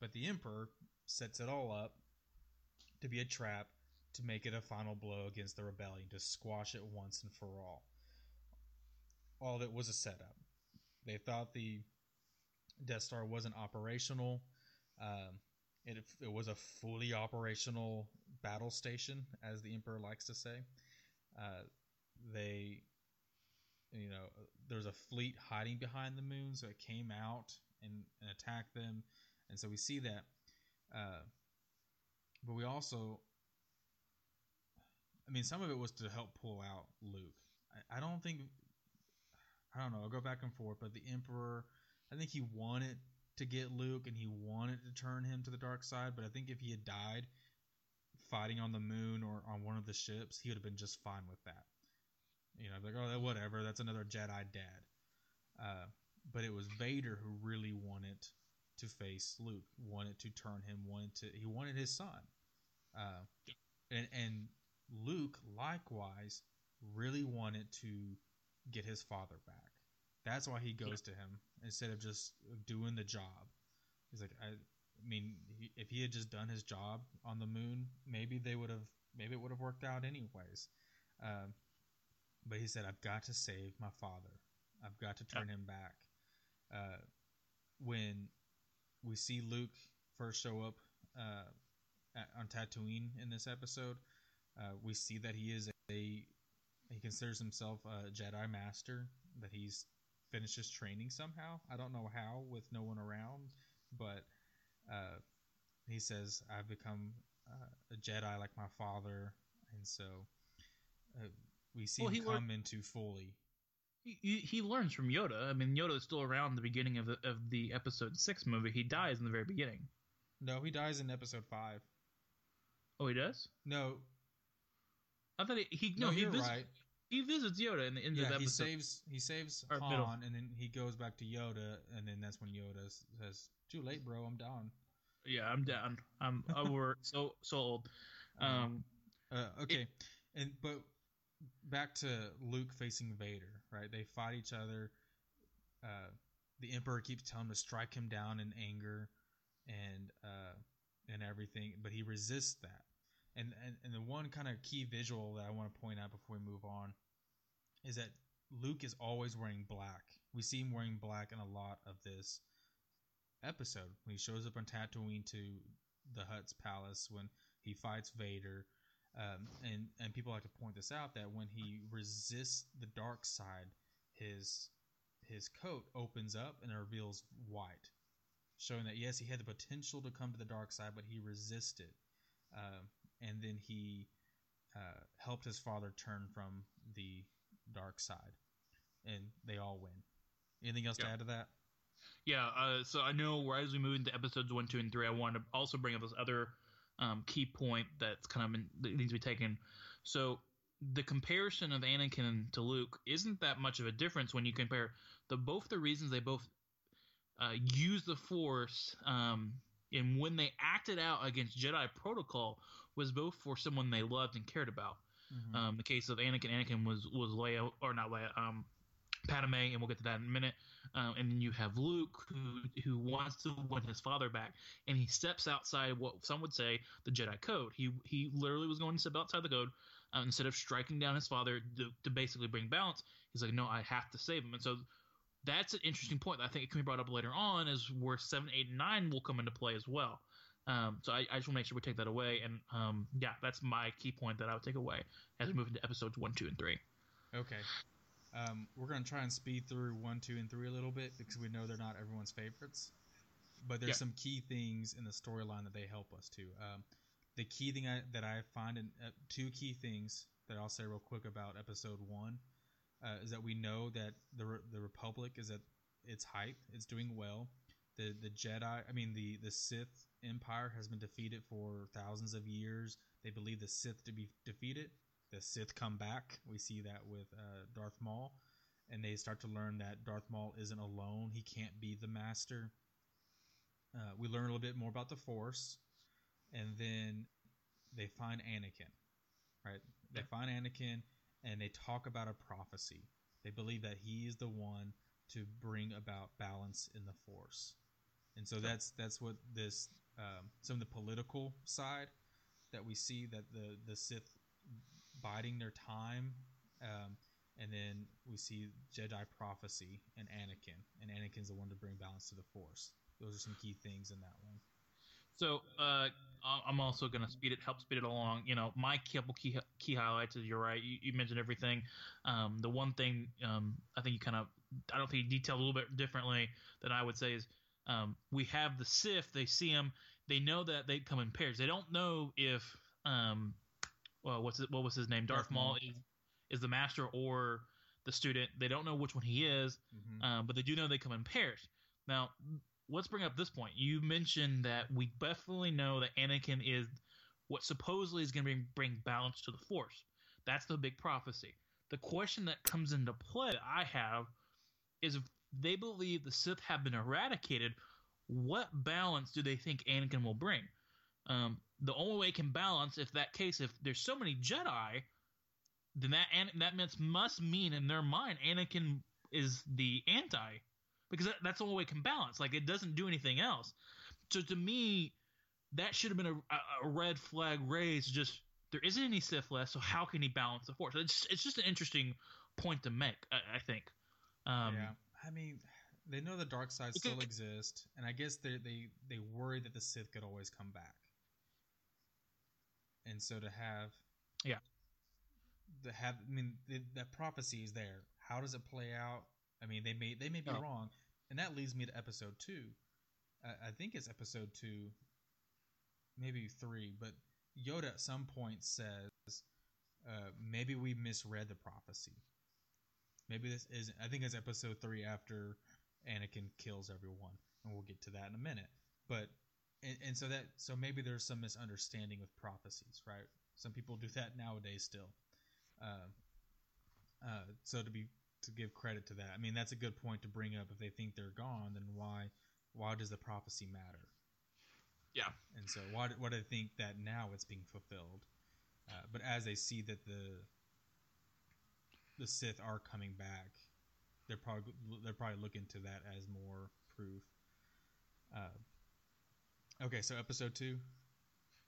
[SPEAKER 2] But the Emperor sets it all up to be a trap to make it a final blow against the rebellion to squash it once and for all. All of it was a setup. They thought the Death Star wasn't operational. Um, it, it was a fully operational battle station, as the Emperor likes to say. Uh, they, you know, there's a fleet hiding behind the moon, so it came out and, and attacked them, and so we see that. Uh, but we also, I mean, some of it was to help pull out Luke. I, I don't think, I don't know. I'll go back and forth, but the Emperor, I think he wanted to get Luke and he wanted to turn him to the dark side, but I think if he had died fighting on the moon or on one of the ships, he would have been just fine with that. You know, like, oh, whatever, that's another Jedi dad. Uh, but it was Vader who really wanted to face Luke, wanted to turn him, wanted to, he wanted his son. Uh, and, and Luke, likewise, really wanted to get his father back. That's why he goes to him instead of just doing the job. He's like, I, I mean, he, if he had just done his job on the moon, maybe they would have, maybe it would have worked out anyways. Um, but he said, I've got to save my father. I've got to turn him back. uh, when we see Luke first show up uh, at, on Tatooine in this episode, uh, we see that he is a he considers himself a Jedi Master. That he's finished his training somehow. I don't know how with no one around, but uh, he says I've become uh, a Jedi like my father, and so uh, we see
[SPEAKER 1] Well,
[SPEAKER 2] him
[SPEAKER 1] lear-
[SPEAKER 2] come into fully.
[SPEAKER 1] He, he, he learns from Yoda. I mean, Yoda is still around the beginning of the, of the episode six movie. He dies in the very beginning.
[SPEAKER 2] No, he dies in episode five.
[SPEAKER 1] Oh, he does.
[SPEAKER 2] No,
[SPEAKER 1] I thought he, he
[SPEAKER 2] no,
[SPEAKER 1] no, he
[SPEAKER 2] you're right.
[SPEAKER 1] He visits Yoda in the end of
[SPEAKER 2] Yeah,
[SPEAKER 1] the
[SPEAKER 2] he saves he saves
[SPEAKER 1] Or
[SPEAKER 2] Han,
[SPEAKER 1] middle.
[SPEAKER 2] and then he goes back to Yoda, and then that's when Yoda says, "Too late, bro. I'm down."
[SPEAKER 1] Yeah, I'm down. I'm uh, we're so so old. Um,
[SPEAKER 2] Uh, okay, and but back to Luke facing Vader, right? They fight each other. Uh, the Emperor keeps telling him to strike him down in anger, and uh, and everything, but he resists that. And and, and the one kind of key visual that I want to point out before we move on is that Luke is always wearing black. We see him wearing black in a lot of this episode. When he shows up on Tatooine to the Hutt's palace, when he fights Vader, um, and and people like to point this out that when he resists the dark side, his his coat opens up and reveals white, showing that yes, he had the potential to come to the dark side, but he resisted, um, and then he uh, helped his father turn from the dark side, and they all win. Anything else to add to that?
[SPEAKER 1] yeah. Uh, so I know as we move into episodes one, two, and three, I want to also bring up this other um, key point that's kind of in, that needs to be taken. So the comparison of Anakin to Luke isn't that much of a difference when you compare the both the reasons they both uh, use the Force um, and when they acted out against Jedi protocol was both for someone they loved and cared about.
[SPEAKER 2] Mm-hmm.
[SPEAKER 1] Um, the case of Anakin, Anakin was was Leia or not Leia, um, Padme, and we'll get to that in a minute. Um, and then you have Luke, who who wants to win his father back, and he steps outside what some would say the Jedi code. He he literally was going to step outside the code uh, instead of striking down his father to, to basically bring balance. He's like, no, I have to save him, and so. That's an interesting point. that I think it can be brought up later on, is where seven, eight, and nine will come into play as well. Um, so I, I just want to make sure we take that away, and um, yeah, that's my key point that I would take away as we move into episodes one, two, and three.
[SPEAKER 2] Okay. Um, we're going to try and speed through one, two, and three a little bit because we know they're not everyone's favorites. But there's
[SPEAKER 1] Yeah.
[SPEAKER 2] some key things in the storyline that they help us to. Um, the key thing I, that I find in uh, two key things that I'll say real quick about episode one uh, is that we know that the Re- the Republic is at its height. It's doing well. The the Jedi, I mean the the Sith Empire has been defeated for thousands of years. They believe the Sith to be defeated. The Sith come back. We see that with uh, Darth Maul, and they start to learn that Darth Maul isn't alone. He can't be the master. Uh, we learn a little bit more about the Force, and then they find Anakin. Right? They
[SPEAKER 1] Yeah.
[SPEAKER 2] find Anakin, and they talk about a prophecy. They believe that he is the one to bring about balance in the Force, and so that's that's what this um, some of the political side that we see that the the Sith biding their time, um, and then we see Jedi prophecy and Anakin, and Anakin's the one to bring balance to the Force. Those are some key things in that one.
[SPEAKER 1] So uh, I'm also going to speed it, help speed it along. You know, my couple key key highlights is you're right. You, you mentioned everything. Um, the one thing um, I think you kind of, I don't think you detailed a little bit differently than I would say is um, we have the Sith. They see them. They know that they come in pairs. They don't know if, um, well, what's it, what was his name? Darth,
[SPEAKER 2] Darth Maul.
[SPEAKER 1] Maul is is the master or the student. They don't know which one he is.
[SPEAKER 2] Mm-hmm.
[SPEAKER 1] um, but they do know they come in pairs. Now, let's bring up this point. You mentioned that we definitely know that Anakin is what supposedly is going to bring, bring balance to the Force. That's the big prophecy. The question that comes into play that I have is if they believe the Sith have been eradicated, what balance do they think Anakin will bring? Um, the only way it can balance, if that case, if there's so many Jedi, then that An- that must mean in their mind Anakin is the anti, because that, that's the only way it can balance. Like it doesn't do anything else. So to me, that should have been a, a, a red flag raised. Just there isn't any Sith left, so how can he balance the Force? It's it's just an interesting point to make. I, I think. Um,
[SPEAKER 2] yeah, I mean, They know the dark side still exists, and I guess they they they worry that the Sith could always come back. And so to have,
[SPEAKER 1] Yeah.
[SPEAKER 2] to have, I mean, the, that prophecy is there. How does it play out? I mean, they may they may be
[SPEAKER 1] No.
[SPEAKER 2] wrong, and that leads me to episode two. I, I think it's episode two, maybe three, but Yoda at some point says, uh, "Maybe we misread the prophecy." Maybe this is. I think it's episode three after Anakin kills everyone, and we'll get to that in a minute. But and, and so that so maybe there's some misunderstanding with prophecies, right? Some people do that nowadays still. Uh, uh, so to be to give credit to that, I mean that's a good point to bring up. If they think they're gone, then why why does the prophecy matter?
[SPEAKER 1] Yeah.
[SPEAKER 2] And so why why do they think that now it's being fulfilled? Uh, but as they see that the the Sith are coming back, they're probably they're probably looking to that as more proof. Uh, okay, so episode two.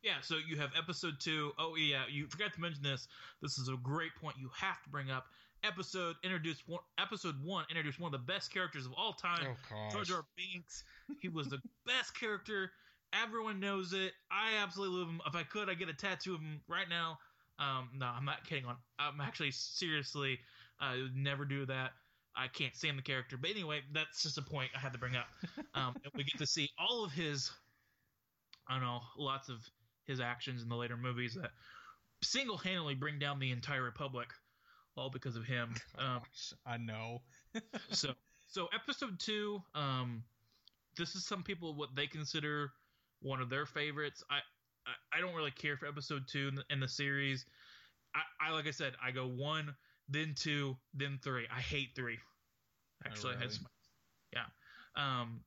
[SPEAKER 1] Yeah, so you have episode two. Oh yeah, you forgot to mention this. This is a great point you have to bring up. Episode introduced one. Episode one introduced one of the best characters of all time.
[SPEAKER 2] Oh
[SPEAKER 1] Jar Jar Binks. He was the best character. Everyone knows it. I absolutely love him. If I could, I'd get a tattoo of him right now. Um, no, I'm not kidding. On, I'm actually seriously, I would never do that. I can't stand the character. But anyway, that's just a point I had to bring up. Um, and we get to see all of his, I don't know, lots of his actions in the later movies that single-handedly bring down the entire Republic, all because of him. Um,
[SPEAKER 2] Gosh, I know.
[SPEAKER 1] so so episode two um this is some people what they consider one of their favorites i i, I don't really care for episode two in the, in the series. I, I like i said i go one then two then three. I hate three. Actually
[SPEAKER 2] really?
[SPEAKER 1] yeah. Um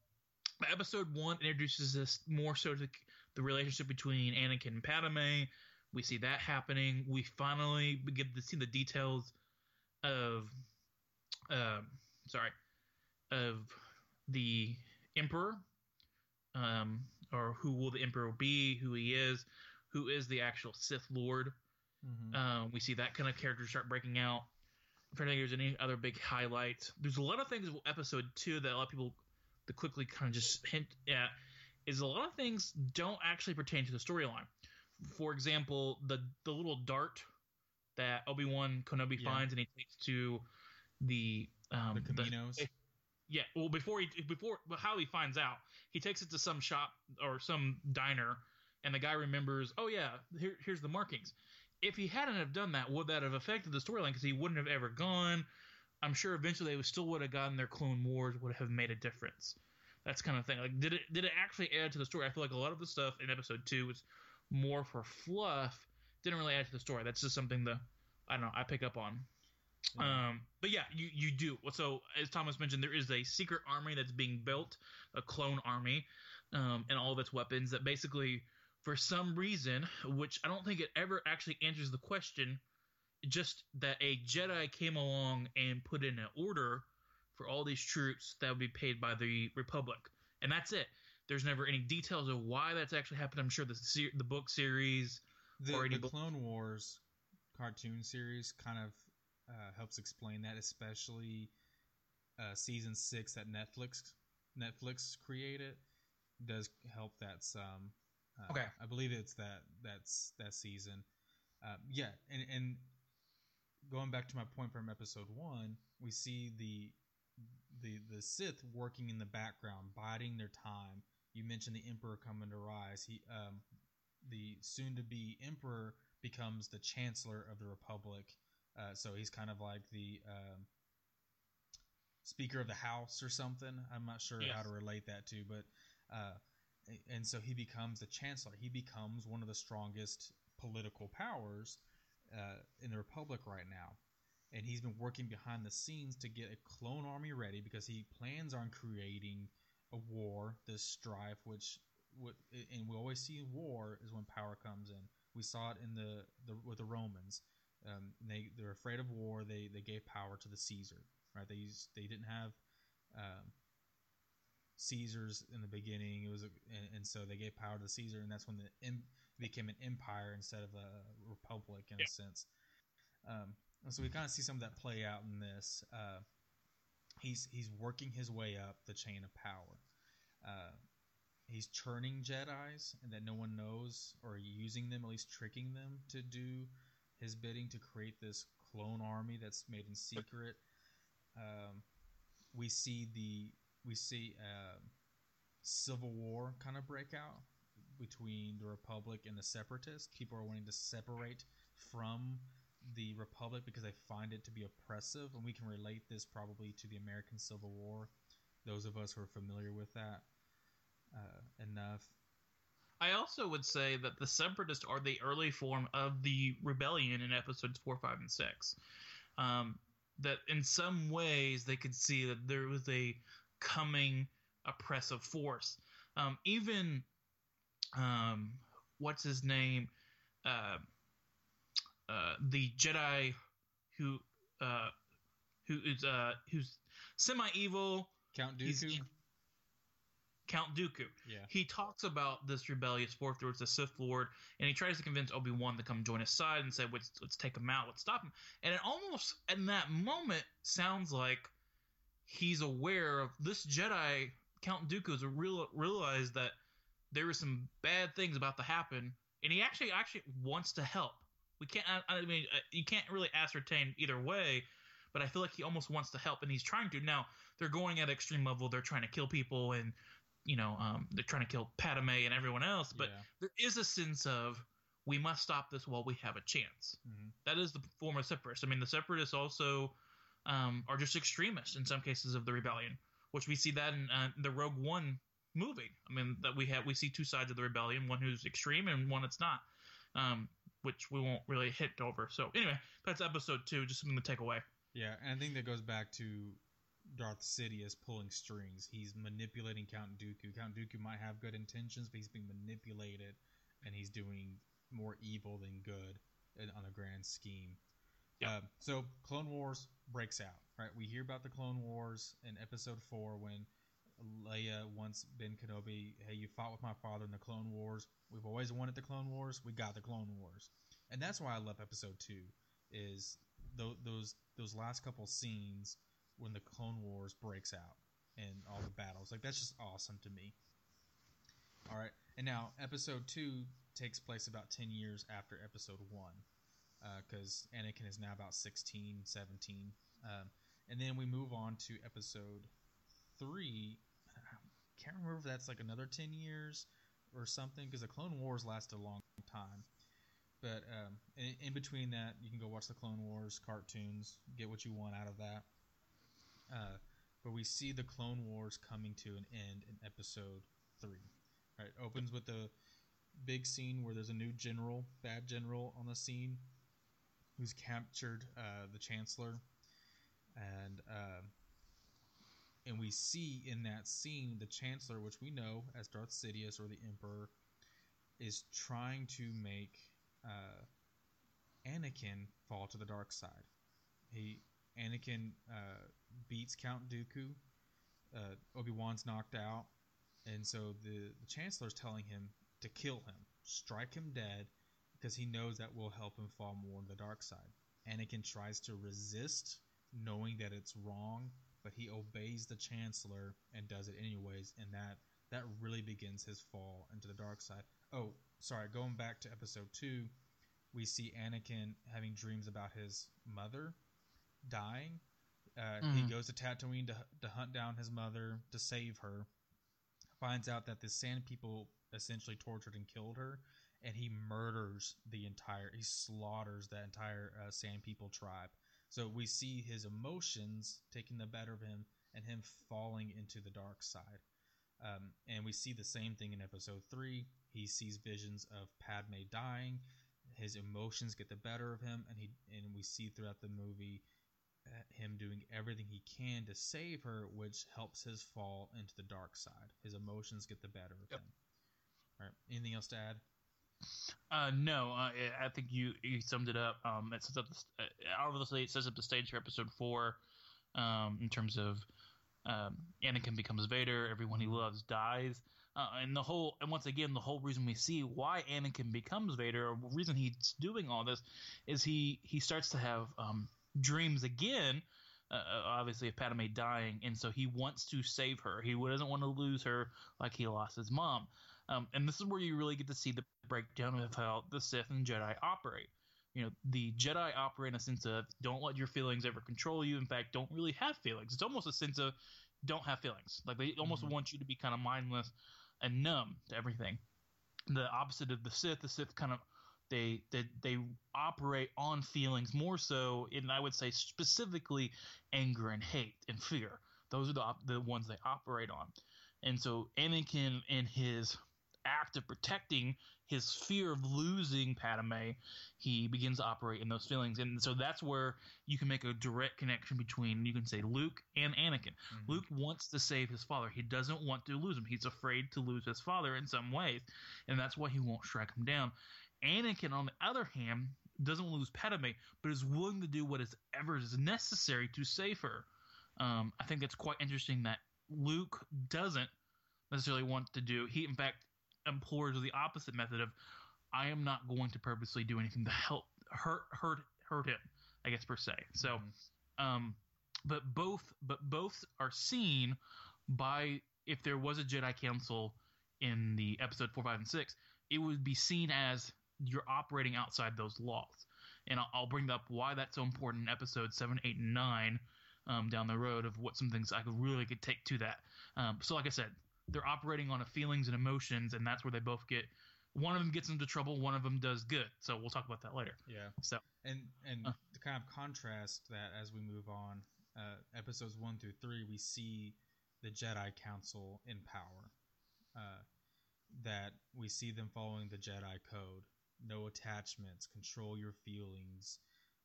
[SPEAKER 1] but episode one introduces us more so to the relationship between anakin and padme. We see that happening. We finally begin to see the details of um, sorry, of the emperor, um, or who will the emperor be, who he is, who is the actual Sith Lord.
[SPEAKER 2] Mhm.
[SPEAKER 1] Um, we see that kind of character start breaking out. I'm trying to think if there's any other big highlights. There's a lot of things with episode two that a lot of people to quickly kind of just hint at is a lot of things don't actually pertain to the storyline. For example, the the little dart that Obi Wan Kenobi
[SPEAKER 2] Yeah.
[SPEAKER 1] finds and he takes to the um,
[SPEAKER 2] the Caminos.
[SPEAKER 1] Yeah, well, before he before how he finds out, he takes it to some shop or some diner, and the guy remembers, oh yeah, here, here's the markings. If he hadn't have done that, would that have affected the storyline? Because he wouldn't have ever gone. I'm sure eventually they still would have gotten their Clone Wars would have made a difference. That's kind of thing. Like, did it did it actually add to the story? I feel like a lot of the stuff in Episode Two was more for fluff. Didn't really add to the story. That's just something that I don't know. I pick up on. Um, but yeah, you, you do. So as Thomas mentioned, there is a secret army that's being built, a clone army, um, and all of its weapons that basically, for some reason, which I don't think it ever actually answers the question, just that a Jedi came along and put in an order for all these troops that would be paid by the Republic, and that's it. There's never any details of why that's actually happened. I'm sure the ser- the book series
[SPEAKER 2] the,
[SPEAKER 1] already
[SPEAKER 2] the
[SPEAKER 1] bu-
[SPEAKER 2] Clone Wars cartoon series kind of uh, helps explain that, especially uh, season six that Netflix Netflix created does help that some. Uh,
[SPEAKER 1] Okay.
[SPEAKER 2] I believe it's that that's that season. Uh, yeah, and and going back to my point from episode one, we see the the the Sith working in the background, biding their time. You mentioned the Emperor coming to rise. He um, the soon to be emperor becomes the chancellor of the republic. Uh, so he's kind of like the um, speaker of the house or something. I'm not sure how to relate that to, but uh, and so he becomes the chancellor. He becomes one of the strongest political powers uh, in the republic right now. And he's been working behind the scenes to get a clone army ready because he plans on creating a war, this strife, which and we always see war is when power comes in. We saw it in the, the with the Romans. Um, they they're afraid of war. They they gave power to the Caesar, right? They used, they didn't have um, Caesars in the beginning. It was a, and, and so they gave power to the Caesar, and that's when the em, became an empire instead of a republic in
[SPEAKER 1] Yeah.
[SPEAKER 2] a sense. Um, and so we kind of see some of that play out in this. Uh, he's he's working his way up the chain of power. Uh, he's churning Jedi's and that no one knows, or using them, at least tricking them to do his bidding to create this clone army that's made in secret. Um, we see the we see uh, civil war kind of break out between the Republic and the Separatists. People are wanting to separate from the Republic because they find it to be oppressive, and we can relate this probably to the American Civil War. Those of us who are familiar with that uh, enough.
[SPEAKER 1] I also would say that the Separatists are the early form of the rebellion in episodes four, five, and six. Um, that in some ways they could see that there was a coming oppressive force. Um, even um, what's his name? Uh, uh, the Jedi who uh, who is uh, who's semi evil.
[SPEAKER 2] Count Dooku.
[SPEAKER 1] Count Dooku.
[SPEAKER 2] Yeah.
[SPEAKER 1] He talks about this rebellious force towards the Sith Lord, and he tries to convince Obi Wan to come join his side and say, "Let's let's take him out. Let's stop him." And it almost, in that moment, sounds like he's aware of this Jedi. Count Dooku has real, realized that there were some bad things about to happen, and he actually actually wants to help. We can't. I, I mean, uh, you can't really ascertain either way, but I feel like he almost wants to help, and he's trying to. Now they're going at extreme level. They're trying to kill people, and you know, um, they're trying to kill Padme and everyone else. But
[SPEAKER 2] Yeah.
[SPEAKER 1] there is a sense of we must stop this while we have a chance.
[SPEAKER 2] Mhm.
[SPEAKER 1] That is the form of separatists. I mean, the separatists also um, are just extremists in some cases of the rebellion, which we see that in uh, the Rogue One movie. I mean, that we have we see two sides of the rebellion: one who's extreme and one that's not. Um, which we won't really hit over. So anyway, that's episode two. Just something to take away.
[SPEAKER 2] Yeah, and I think that goes back to Darth Sidious pulling strings. He's manipulating Count Dooku. Count Dooku might have good intentions, but he's being manipulated, and he's doing more evil than good in, on a grand scheme.
[SPEAKER 1] Yeah.
[SPEAKER 2] Um, so Clone Wars breaks out. Right, we hear about the Clone Wars in Episode Four when Leia wants Ben Kenobi, "Hey, you fought with my father in the Clone Wars. We've always wanted the Clone Wars. We got the Clone Wars." And that's why I love Episode Two. Is tho- those those last couple scenes when the Clone Wars breaks out and all the battles. Like that's just awesome to me. All right, and now episode two takes place about ten years after episode one, because Anakin is now about 16, 17. Um, and then we move on to episode three. I can't remember if that's like another ten years or something, because the Clone Wars lasted a long time. But um, in, in between that, you can go watch the Clone Wars cartoons, get what you want out of that. Uh, but we see the Clone Wars coming to an end in episode three. Right, opens with a big scene where there's a new general, bad general, on the scene, who's captured uh, the Chancellor, and um and we see in that scene the Chancellor, which we know as Darth Sidious or the Emperor, is trying to make uh, Anakin fall to the dark side. He Anakin uh, beats Count Dooku. Uh, Obi Wan's knocked out, and so the, the Chancellor's telling him to kill him, strike him dead, because he knows that will help him fall more on the dark side. Anakin tries to resist, knowing that it's wrong, but he obeys the Chancellor and does it anyways, and that that really begins his fall into the dark side. Oh, sorry, going back to episode two, we see Anakin having dreams about his mother dying. Uh, He
[SPEAKER 1] Mhm.
[SPEAKER 2] goes to Tatooine to, to hunt down his mother to save her. Finds out that the Sand People essentially tortured and killed her, and he murders the entire. He slaughters that entire uh, Sand People tribe. So we see his emotions taking the better of him, and him falling into the dark side. Um, and we see the same thing in episode three. He sees visions of Padme dying. His emotions get the better of him, and he and we see throughout the movie uh, him doing everything he can to save her, which helps his fall into the dark side. His emotions get the better of
[SPEAKER 1] Yep.
[SPEAKER 2] him. All right. Anything else to add?
[SPEAKER 1] Uh, no, uh, I think you, you summed it up. Um, it sets up the, uh, obviously it sets up the stage for episode four, um, in terms of um, Anakin becomes Vader, everyone he loves dies, uh, and the whole and once again the whole reason we see why Anakin becomes Vader, or the reason he's doing all this, is he he starts to have um, dreams again. uh, obviously of Padme dying, and so he wants to save her. He doesn't want to lose her like he lost his mom. Um, and this is where you really get to see the breakdown of how the Sith and Jedi operate. You know, the Jedi operate in a sense of don't let your feelings ever control you. In fact, don't really have feelings. It's almost a sense of don't have feelings. Like they almost
[SPEAKER 2] Mhm.
[SPEAKER 1] want you to be kind of mindless and numb to everything. The opposite of the Sith, the Sith kind of they they they operate on feelings more so, and I would say specifically anger and hate and fear. Those are the the ones they operate on. And so Anakin, in his act of protecting his fear of losing Padme, he begins to operate in those feelings. And so that's where you can make a direct connection between, you can say, Luke and Anakin.
[SPEAKER 2] Mhm.
[SPEAKER 1] Luke wants to save his father. He doesn't want to lose him. He's afraid to lose his father in some ways, and that's why he won't strike him down. Anakin, on the other hand, doesn't lose Padme, but is willing to do what is ever is necessary to save her. Um, I think it's quite interesting that Luke doesn't necessarily want to do. He, in fact, implores the opposite method of, "I am not going to purposely do anything to help hurt hurt hurt him." I guess per se. So.
[SPEAKER 2] Mhm.
[SPEAKER 1] Um, but both but both are seen by if there was a Jedi Council in the episode four, five, and six, it would be seen as you're operating outside those laws. And I'll, I'll bring up why that's so important in episode seven, eight, and nine um, down the road of what some things I could really could take to that. Um, so, like I said, they're operating on a feelings and emotions, and that's where they both get. One of them gets into trouble, one of them does good. So we'll talk about that later.
[SPEAKER 2] Yeah.
[SPEAKER 1] So
[SPEAKER 2] And and
[SPEAKER 1] Uh.
[SPEAKER 2] to kind of contrast that as we move on, uh, episodes one through three, we see the Jedi Council in power. Uh, that we see them following the Jedi Code: no attachments, control your feelings.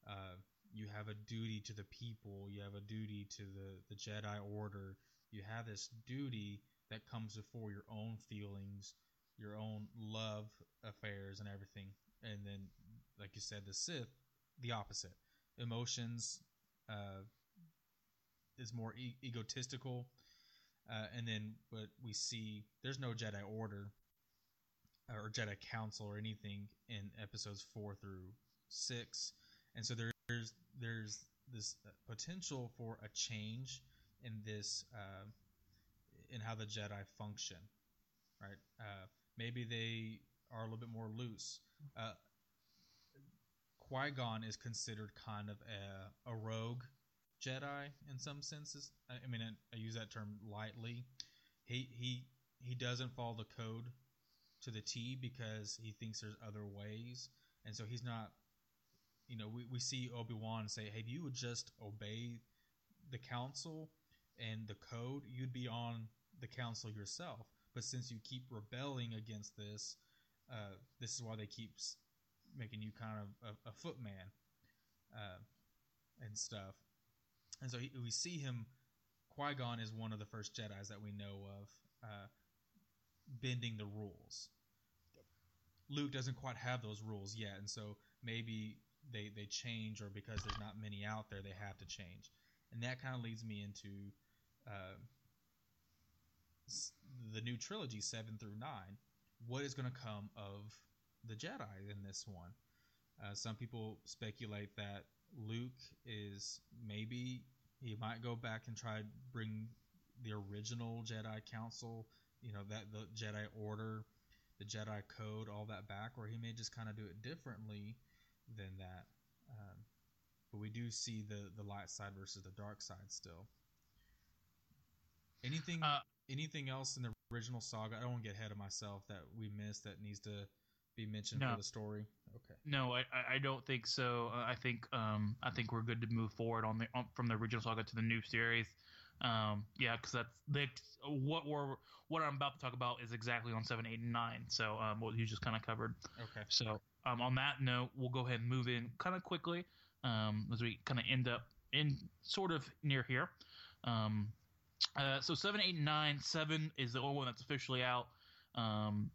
[SPEAKER 2] Uh, you have a duty to the people. You have a duty to the the Jedi Order. You have this duty that comes before your own feelings, your own love affairs, and everything. And then like you said, the Sith, the opposite. Emotions uh, is more e- egotistical, uh, and then but we see there's no Jedi Order or Jedi Council or anything in episodes four through six, and so there's there's this potential for a change in this uh, in how the Jedi function, right? Uh, maybe they are a little bit more loose. Uh, Qui Gon is considered kind of a, a rogue Jedi in some senses. I, I mean, I, I use that term lightly. He he he doesn't follow the code to the T because he thinks there's other ways, and so he's not. You know, we, we see Obi Wan say, "Hey, if you would just obey the council and the code, you'd be on the council yourself. But since you keep rebelling against this, uh, this is why they keep making you kind of a, a footman uh, and stuff. And so he, we see him. Qui Gon is one of the first Jedi's that we know of uh, bending the rules. Luke doesn't quite have those rules yet, and so maybe they they change, or because there's not many out there, they have to change. And that kind of leads me into uh, the new trilogy, seven through nine. What is going to come of the Jedi in this one? Uh, some people speculate that Luke is maybe he might go back and try to bring the original Jedi Council, you know, that the Jedi Order, the Jedi Code, all that back, or he may just kind of do it differently than that. Um, but we do see the the light side versus the dark side still. Anything
[SPEAKER 1] Uh,
[SPEAKER 2] anything else in the original saga? I don't want to get ahead of myself that we missed that needs to be mentioned
[SPEAKER 1] No.
[SPEAKER 2] for the story. Okay.
[SPEAKER 1] No, I, I- don't think so. Uh, I think um, I think we're good to move forward on the on, from the original saga to the new series. Um, yeah, because that's the, what we're what I'm about to talk about is exactly on seven, eight, and nine. So um, what you just kind of covered.
[SPEAKER 2] Okay.
[SPEAKER 1] So um, on that note, we'll go ahead and move in kind of quickly um, as we kind of end up in sort of near here. Um, uh, so seven, eight, and nine. Seven is the only one that's officially out. Um,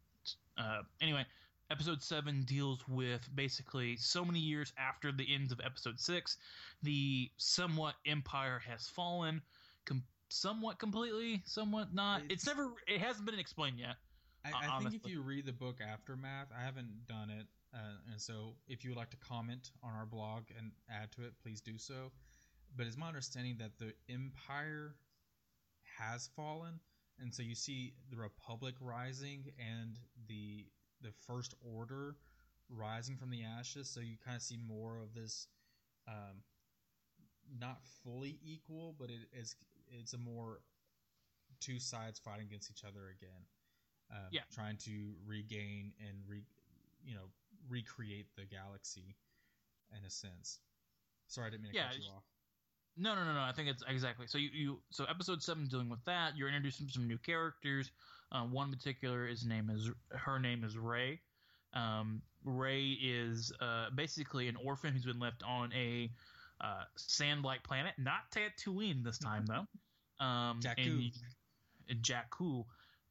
[SPEAKER 1] uh, anyway, episode seven deals with basically so many years after the ends of episode six, the somewhat empire has fallen, com- somewhat completely, somewhat not. It's,
[SPEAKER 2] It's-
[SPEAKER 1] never. It hasn't been explained yet.
[SPEAKER 2] I, I think if you read the book Aftermath, I haven't done it, uh, and so if you would like to comment on our blog and add to it, please do so. but it's my understanding that the Empire has fallen, and so you see the Republic rising and the the First Order rising from the ashes. So you kind of see more of this, um, not fully equal, but it is it's a more two sides fighting against each other again. Um,
[SPEAKER 1] Yeah.
[SPEAKER 2] trying to regain and re, you know, recreate the galaxy, in a sense. Sorry, I didn't mean to
[SPEAKER 1] Yeah,
[SPEAKER 2] cut you off.
[SPEAKER 1] No, no, no, no. I think it's exactly. So you, you so episode seven dealing with that. You're introducing some new characters. Uh, one particular, his name is her name is Rey. Um, Rey is uh, basically an orphan who's been left on a uh, sand-like planet, not Tatooine this time though. Um,
[SPEAKER 2] Jakku.
[SPEAKER 1] And Jakku,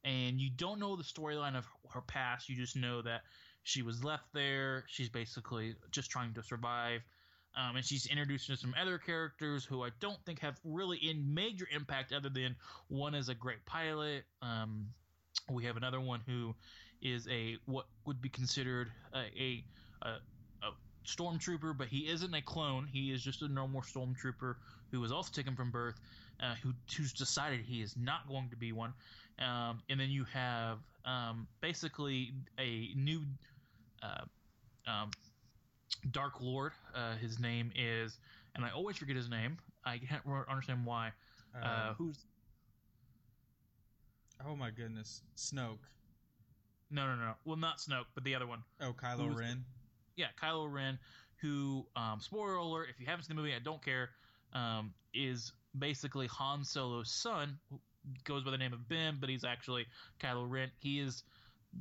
[SPEAKER 1] and you don't know the storyline of her past. You just know that she was left there. She's basically just trying to survive. Um, and she's introduced to some other characters who I don't think have really in major impact other than one is a great pilot. Um, we have another one who is a what would be considered a, a, a stormtrooper, but he isn't a clone. He is just a normal stormtrooper who was also taken from birth, uh, who who's decided he is not going to be one. Um, and then you have um, basically a new uh, um, Dark Lord. Uh, his name is, and I always forget his name. I can't understand why. Uh,
[SPEAKER 2] Um,
[SPEAKER 1] who's
[SPEAKER 2] oh my goodness, Snoke.
[SPEAKER 1] no, no, no. Well, not Snoke, but the other one.
[SPEAKER 2] Oh, Kylo
[SPEAKER 1] Who's-
[SPEAKER 2] Ren.
[SPEAKER 1] Yeah, Kylo Ren, who, um, spoiler alert, if you haven't seen the movie, I don't care, um, is basically Han Solo's son, goes by the name of Ben, but he's actually Kylo Ren. He is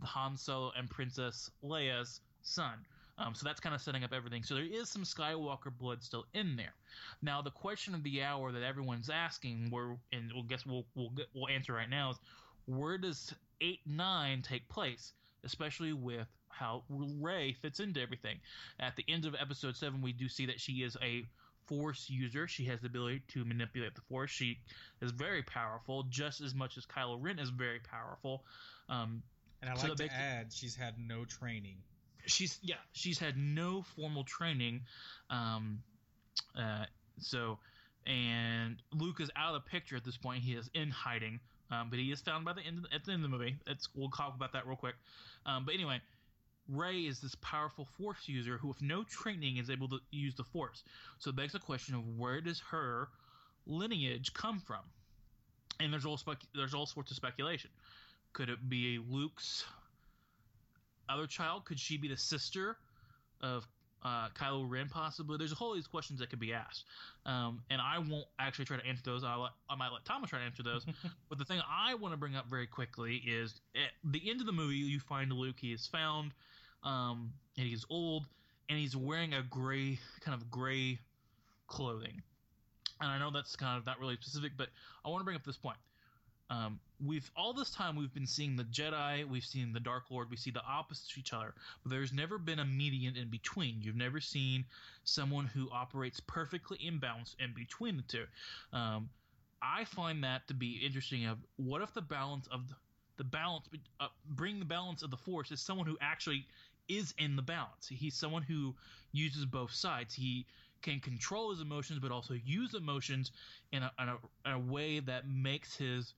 [SPEAKER 1] Han Solo and Princess Leia's son. Um, so that's kind of setting up everything. So there is some Skywalker blood still in there. Now the question of the hour that everyone's asking, where and we'll guess we'll we'll we'll answer right now is where does eight nine take place, especially with how Rey fits into everything. At the end of episode seven, we do see that she is a Force user. She has the ability to manipulate the Force. She is very powerful, just as much as Kylo Ren is very powerful. Um,
[SPEAKER 2] And I like
[SPEAKER 1] that
[SPEAKER 2] to
[SPEAKER 1] it-
[SPEAKER 2] add, she's had no training.
[SPEAKER 1] she's yeah she's had no formal training um uh so and luke is out of the picture at this point he is in hiding um but he is found by the end of at the end of the movie it's we'll talk about that real quick um but anyway rey is this powerful force user who with no training is able to use the force so it begs the question of where does her lineage come from and there's all spec- there's all sorts of speculation could it be luke's other child? Could she be the sister of uh, Kylo Ren? Possibly. There's a whole these questions that could be asked, um, and I won't actually try to answer those. I'll let, I might let Thomas try to answer those. but the thing I want to bring up very quickly is at the end of the movie, you find Luke. He is found, um, and he's old, and he's wearing a gray kind of gray clothing. And I know that's kind of not really specific, but I want to bring up this point. Um, we've all this time we've been seeing the Jedi, we've seen the Dark Lord, we see the opposites of each other, but there's never been a median in between. You've never seen someone who operates perfectly in balance in between the two. Um, I find that to be interesting. Of what if the balance of the, the balance, uh, bring the balance of the Force is someone who actually is in the balance. He's someone who uses both sides. He can control his emotions, but also use emotions in a, in a, in a way that makes his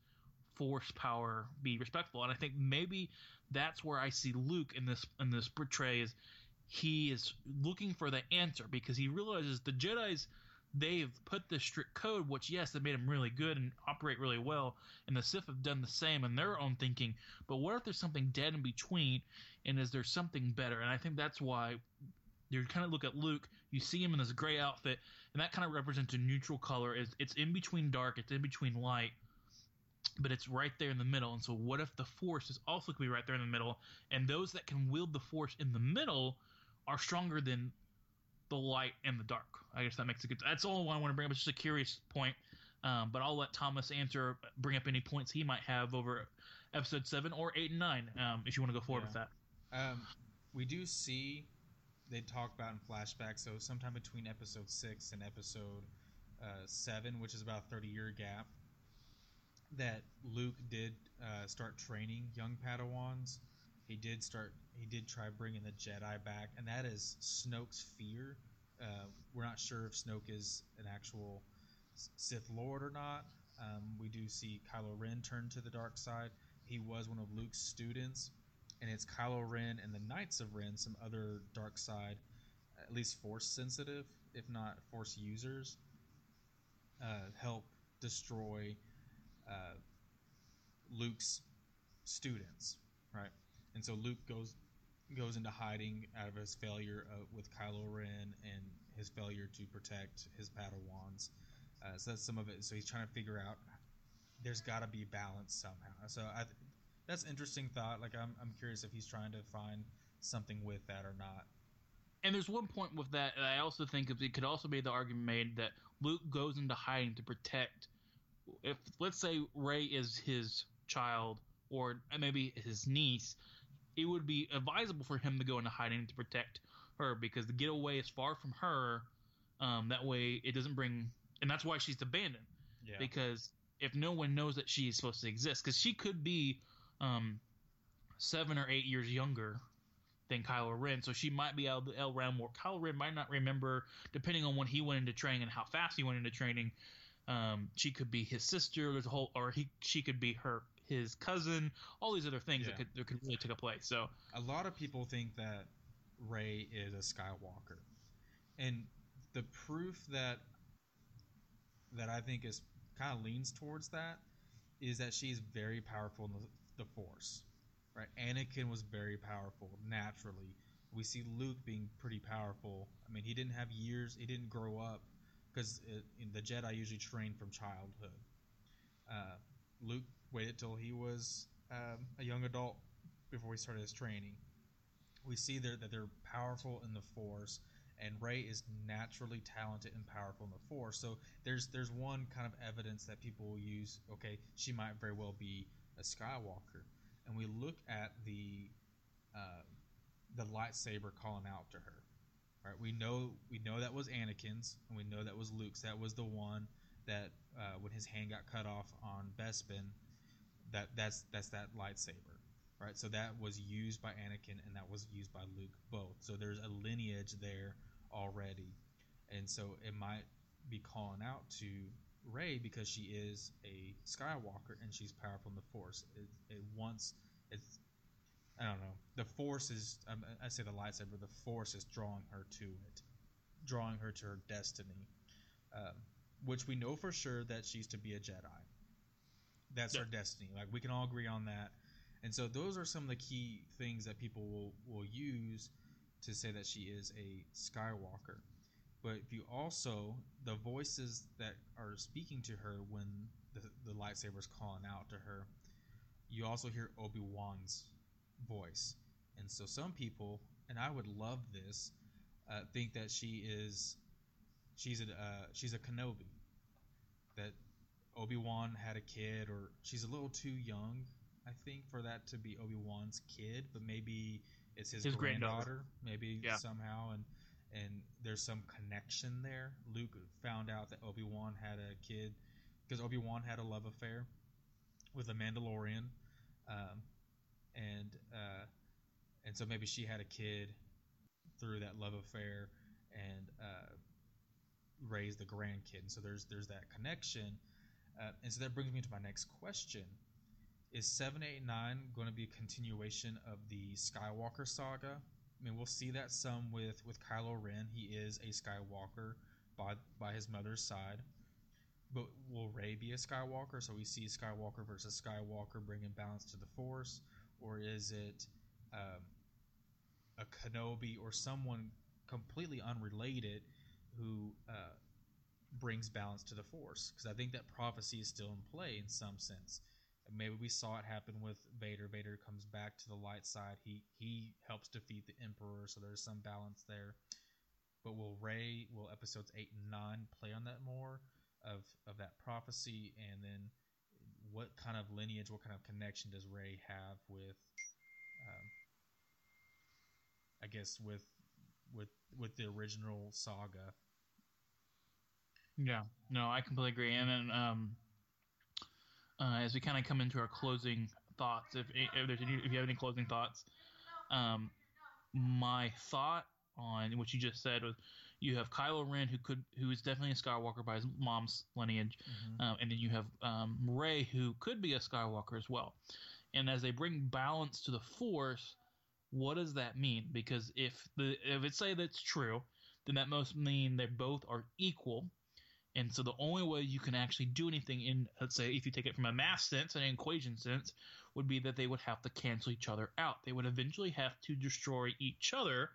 [SPEAKER 1] force power be respectful. And I think maybe that's where I see Luke in this in this portray is he is looking for the answer because he realizes the Jedi's they've put this strict code, which yes, they made them really good and operate really well, and the Sith have done the same in their own thinking. But what if there's something dead in between, and is there something better? And I think that's why you kind of look at Luke, you see him in this gray outfit, and that kind of represents a neutral color. It's, it's in between dark, it's in between light, but it's right there in the middle. And so, what if the Force is also going to be right there in the middle, and those that can wield the Force in the middle are stronger than the light and the dark? I guess that makes a good. That's all I want to bring up. It's just a curious point. Um, but I'll let Thomas answer, bring up any points he might have over episode seven or eight and nine, um, if you want to go forward
[SPEAKER 2] Yeah.
[SPEAKER 1] with that.
[SPEAKER 2] Um, we do see they talk about in flashback. So sometime between episode six and episode uh, seven, which is about a thirty year gap, that Luke did uh, start training young Padawans. He did start. He did try bringing the Jedi back, and that is Snoke's fear. Uh, we're not sure if Snoke is an actual Sith Lord or not. Um, we do see Kylo Ren turn to the dark side. He was one of Luke's students, and it's Kylo Ren and the Knights of Ren, some other dark side, at least Force sensitive, if not Force users, uh, help destroy uh, Luke's students, right? And so Luke goes goes into hiding out of his failure uh, with Kylo Ren and his failure to protect his Padawans. Uh, so that's some of it. So he's trying to figure out there's got to be balance somehow. So I, that's interesting thought. Like I'm, I'm curious if he's trying to find something with that or not.
[SPEAKER 1] And there's one point with that, I also think it could also be the argument made that Luke goes into hiding to protect. If let's say Rey is his child or maybe his niece, it would be advisable for him to go into hiding to protect her because the getaway is far from her. Um, that way, it doesn't bring, and that's why she's abandoned.
[SPEAKER 2] Yeah.
[SPEAKER 1] Because if no one knows that she is supposed to exist, because she could be um, seven or eight years younger than Kylo Ren, so she might be able to around more. Kylo Ren might not remember, depending on when he went into training and how fast he went into training. Um, she could be his sister. There's a whole, or he, she could be her his cousin. All these other things
[SPEAKER 2] Yeah.
[SPEAKER 1] that could that could really take a place. So
[SPEAKER 2] a lot of people think that Rey is a Skywalker, and the proof that that I think is kind of leans towards that is that she's very powerful in the, the Force. Right, Anakin was very powerful naturally. We see Luke being pretty powerful. I mean, he didn't have years. He didn't grow up because the Jedi usually train from childhood. Uh, Luke waited till he was um, a young adult before he started his training. We see there that they're powerful in the Force, and Rey is naturally talented and powerful in the Force. So there's there's one kind of evidence that people will use. Okay, she might very well be a Skywalker, and we look at the uh, the lightsaber calling out to her. Right, we know we know that was Anakin's, and we know that was Luke's. That was the one that uh, when his hand got cut off on Bespin, that that's that's that lightsaber, right? So that was used by Anakin and that was used by Luke both. So there's a lineage there already, and so it might be calling out to Rey because she is a Skywalker and she's powerful in the Force. It, it wants it's I don't know. The Force is um, I say the lightsaber. The Force is drawing her to it, drawing her to her destiny. Um, which we know for sure that she's to be a Jedi. That's
[SPEAKER 1] Yeah.
[SPEAKER 2] her destiny. Like we can all agree on that. And so those are some of the key things that people will, will use to say that she is a Skywalker. But if you also the voices that are speaking to her when the, the lightsaber is calling out to her, you also hear Obi Wan's voice. And so some people, and I would love this, uh, think that she is she's a uh, she's a Kenobi. That Obi Wan had a kid, or she's a little too young, I think, for that to be Obi Wan's kid. But maybe it's his,
[SPEAKER 1] His
[SPEAKER 2] granddaughter.
[SPEAKER 1] granddaughter.
[SPEAKER 2] Maybe
[SPEAKER 1] Yeah.
[SPEAKER 2] somehow, and and there's some connection there. Luke found out that Obi Wan had a kid because Obi Wan had a love affair with a Mandalorian, um, and uh, and so maybe she had a kid through that love affair, and uh, raised the grandkid. And so there's there's that connection, uh, and so that brings me to my next question: Is seven, eight, nine going to be a continuation of the Skywalker saga? I mean, we'll see that some with with Kylo Ren. He is a Skywalker by by his mother's side. But will Rey be a Skywalker? So we see Skywalker versus Skywalker bringing balance to the Force, or is it um, a Kenobi or someone completely unrelated who uh, brings balance to the Force? Because I think that prophecy is still in play in some sense. Maybe we saw it happen with Vader. Vader comes back to the light side. He he helps defeat the Emperor, so there's some balance there. But will Rey, will episodes eight and nine play on that more of of that prophecy, and then what kind of lineage, what kind of connection does Rey have with, um, I guess with with with the original saga?
[SPEAKER 1] Yeah, no, I completely agree. And then, um, uh, as we kind of come into our closing thoughts, if, if there's any, if you have any closing thoughts, um, my thought on what you just said was, You have Kylo Ren, who could, who is definitely a Skywalker by his mom's lineage,
[SPEAKER 2] Mhm.
[SPEAKER 1] um, and then you have um, Rey, who could be a Skywalker as well. And as they bring balance to the Force, what does that mean? Because if the if it say that's true, then that must mean they both are equal. And so the only way you can actually do anything in, let's say, if you take it from a math sense and an equation sense, would be that they would have to cancel each other out. They would eventually have to destroy each other.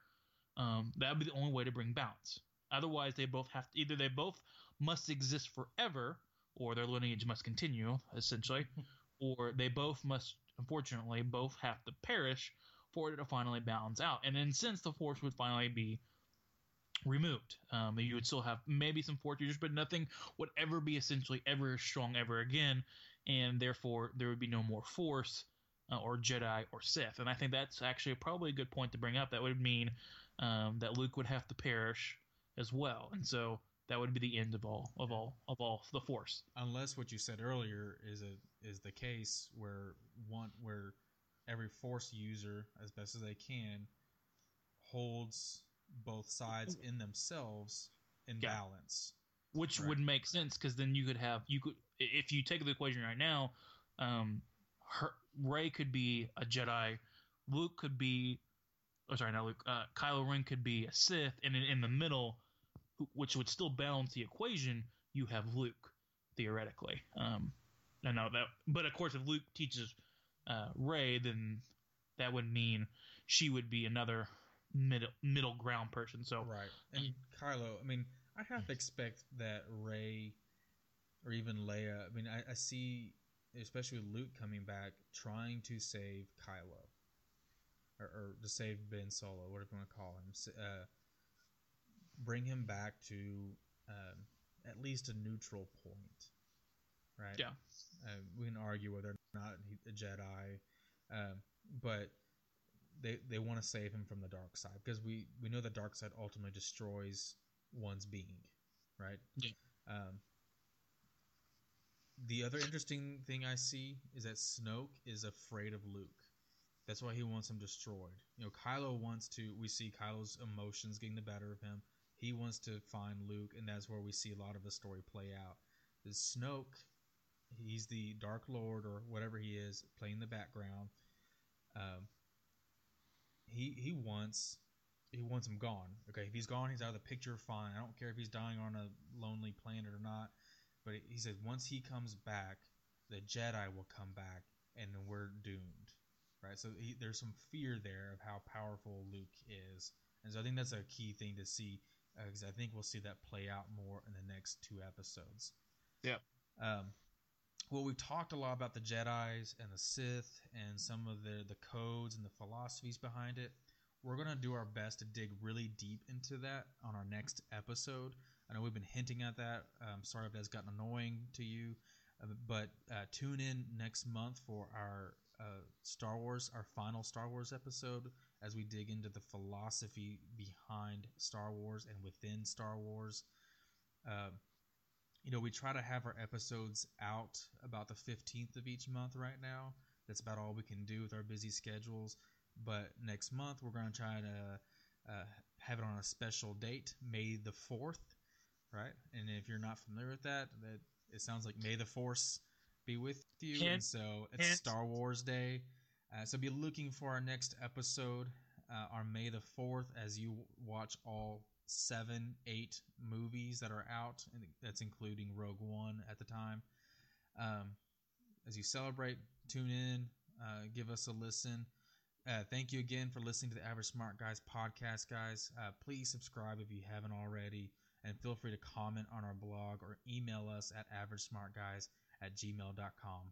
[SPEAKER 1] Um, that would be the only way to bring balance. Otherwise, they both have to, either they both must exist forever, or their lineage must continue, essentially, or they both must, unfortunately, both have to perish for it to finally balance out. And in a sense, the force would finally be removed. Um, you would still have maybe some force users, but nothing would ever be essentially ever strong ever again, and therefore there would be no more force uh, or Jedi or Sith. And I think that's actually probably a good point to bring up. That would mean um, that Luke would have to perish as well, and so that would be the end of all of all of all the Force.
[SPEAKER 2] unless what you said earlier is a is the case where one where every force user as best as they can holds both sides in themselves in
[SPEAKER 1] Yeah.
[SPEAKER 2] balance
[SPEAKER 1] which
[SPEAKER 2] Right.
[SPEAKER 1] would make sense because then you could have you could if you take the equation right now, um, her, Rey could be a Jedi, Luke could be, oh sorry, not Luke, uh, Kylo Ren could be a Sith, and in, in the middle, who- which would still balance the equation, you have Luke theoretically. Um, I know that, but of course, if Luke teaches uh, Rey, then that would mean she would be another middle middle ground person. So.
[SPEAKER 2] Right. And kylo i mean i have to expect that rey or even leia i mean i, I see especially with luke coming back trying to save kylo. Or, or to save ben solo whatever you want to call him. Uh, bring him back to um, at least a neutral point. Right?
[SPEAKER 1] Yeah.
[SPEAKER 2] uh, we can argue whether or not he's a jedi. Um, but they they want to save him from the dark side because we we know the dark side ultimately destroys one's being, right?
[SPEAKER 1] Yeah.
[SPEAKER 2] Um, the other interesting thing I see is that Snoke is afraid of Luke. That's why he wants him destroyed. You know, Kylo wants to. We see Kylo's emotions getting the better of him. He wants to find Luke, and that's where we see a lot of the story play out. Is Snoke? He's the Dark Lord or whatever he is, playing the background. Um, he he wants he wants him gone. Okay, if he's gone, he's out of the picture. Fine. I don't care if he's dying on a lonely planet or not. But he says once he comes back, the Jedi will come back, and we're doomed. Right. So he, there's some fear there of how powerful Luke is, and so I think that's a key thing to see because I think we'll see that play out more in the next two episodes.
[SPEAKER 1] Yep.
[SPEAKER 2] Um, well, we've talked a lot about the Jedi's and the Sith and some of the the codes and the philosophies behind it. We're gonna do our best to dig really deep into that on our next episode. I know we've been hinting at that. Um, sorry if that's gotten annoying to you, uh, but uh, tune in next month for our uh, Star Wars, our final Star Wars episode, as we dig into the philosophy behind Star Wars and within Star Wars. Um, you know, we try to have our episodes out about the 15th of each month right now. That's about all we can do with our busy schedules. But next month, we're going to try to uh, have it on a special date, May the 4th, right? And if you're not familiar with that, that it sounds like May the Force be with you.
[SPEAKER 1] Hint,
[SPEAKER 2] and so it's
[SPEAKER 1] hint.
[SPEAKER 2] Star Wars Day. Uh, so be looking for our next episode uh, on May the 4th as you watch all seven, eight movies that are out, and that's including Rogue One at the time. Um, as you celebrate, tune in, uh, give us a listen. Uh, thank you again for listening to the Average Smart Guys podcast, guys. Uh, please subscribe if you haven't already, and feel free to comment on our blog or email us at averagesmartguys at gmail.com.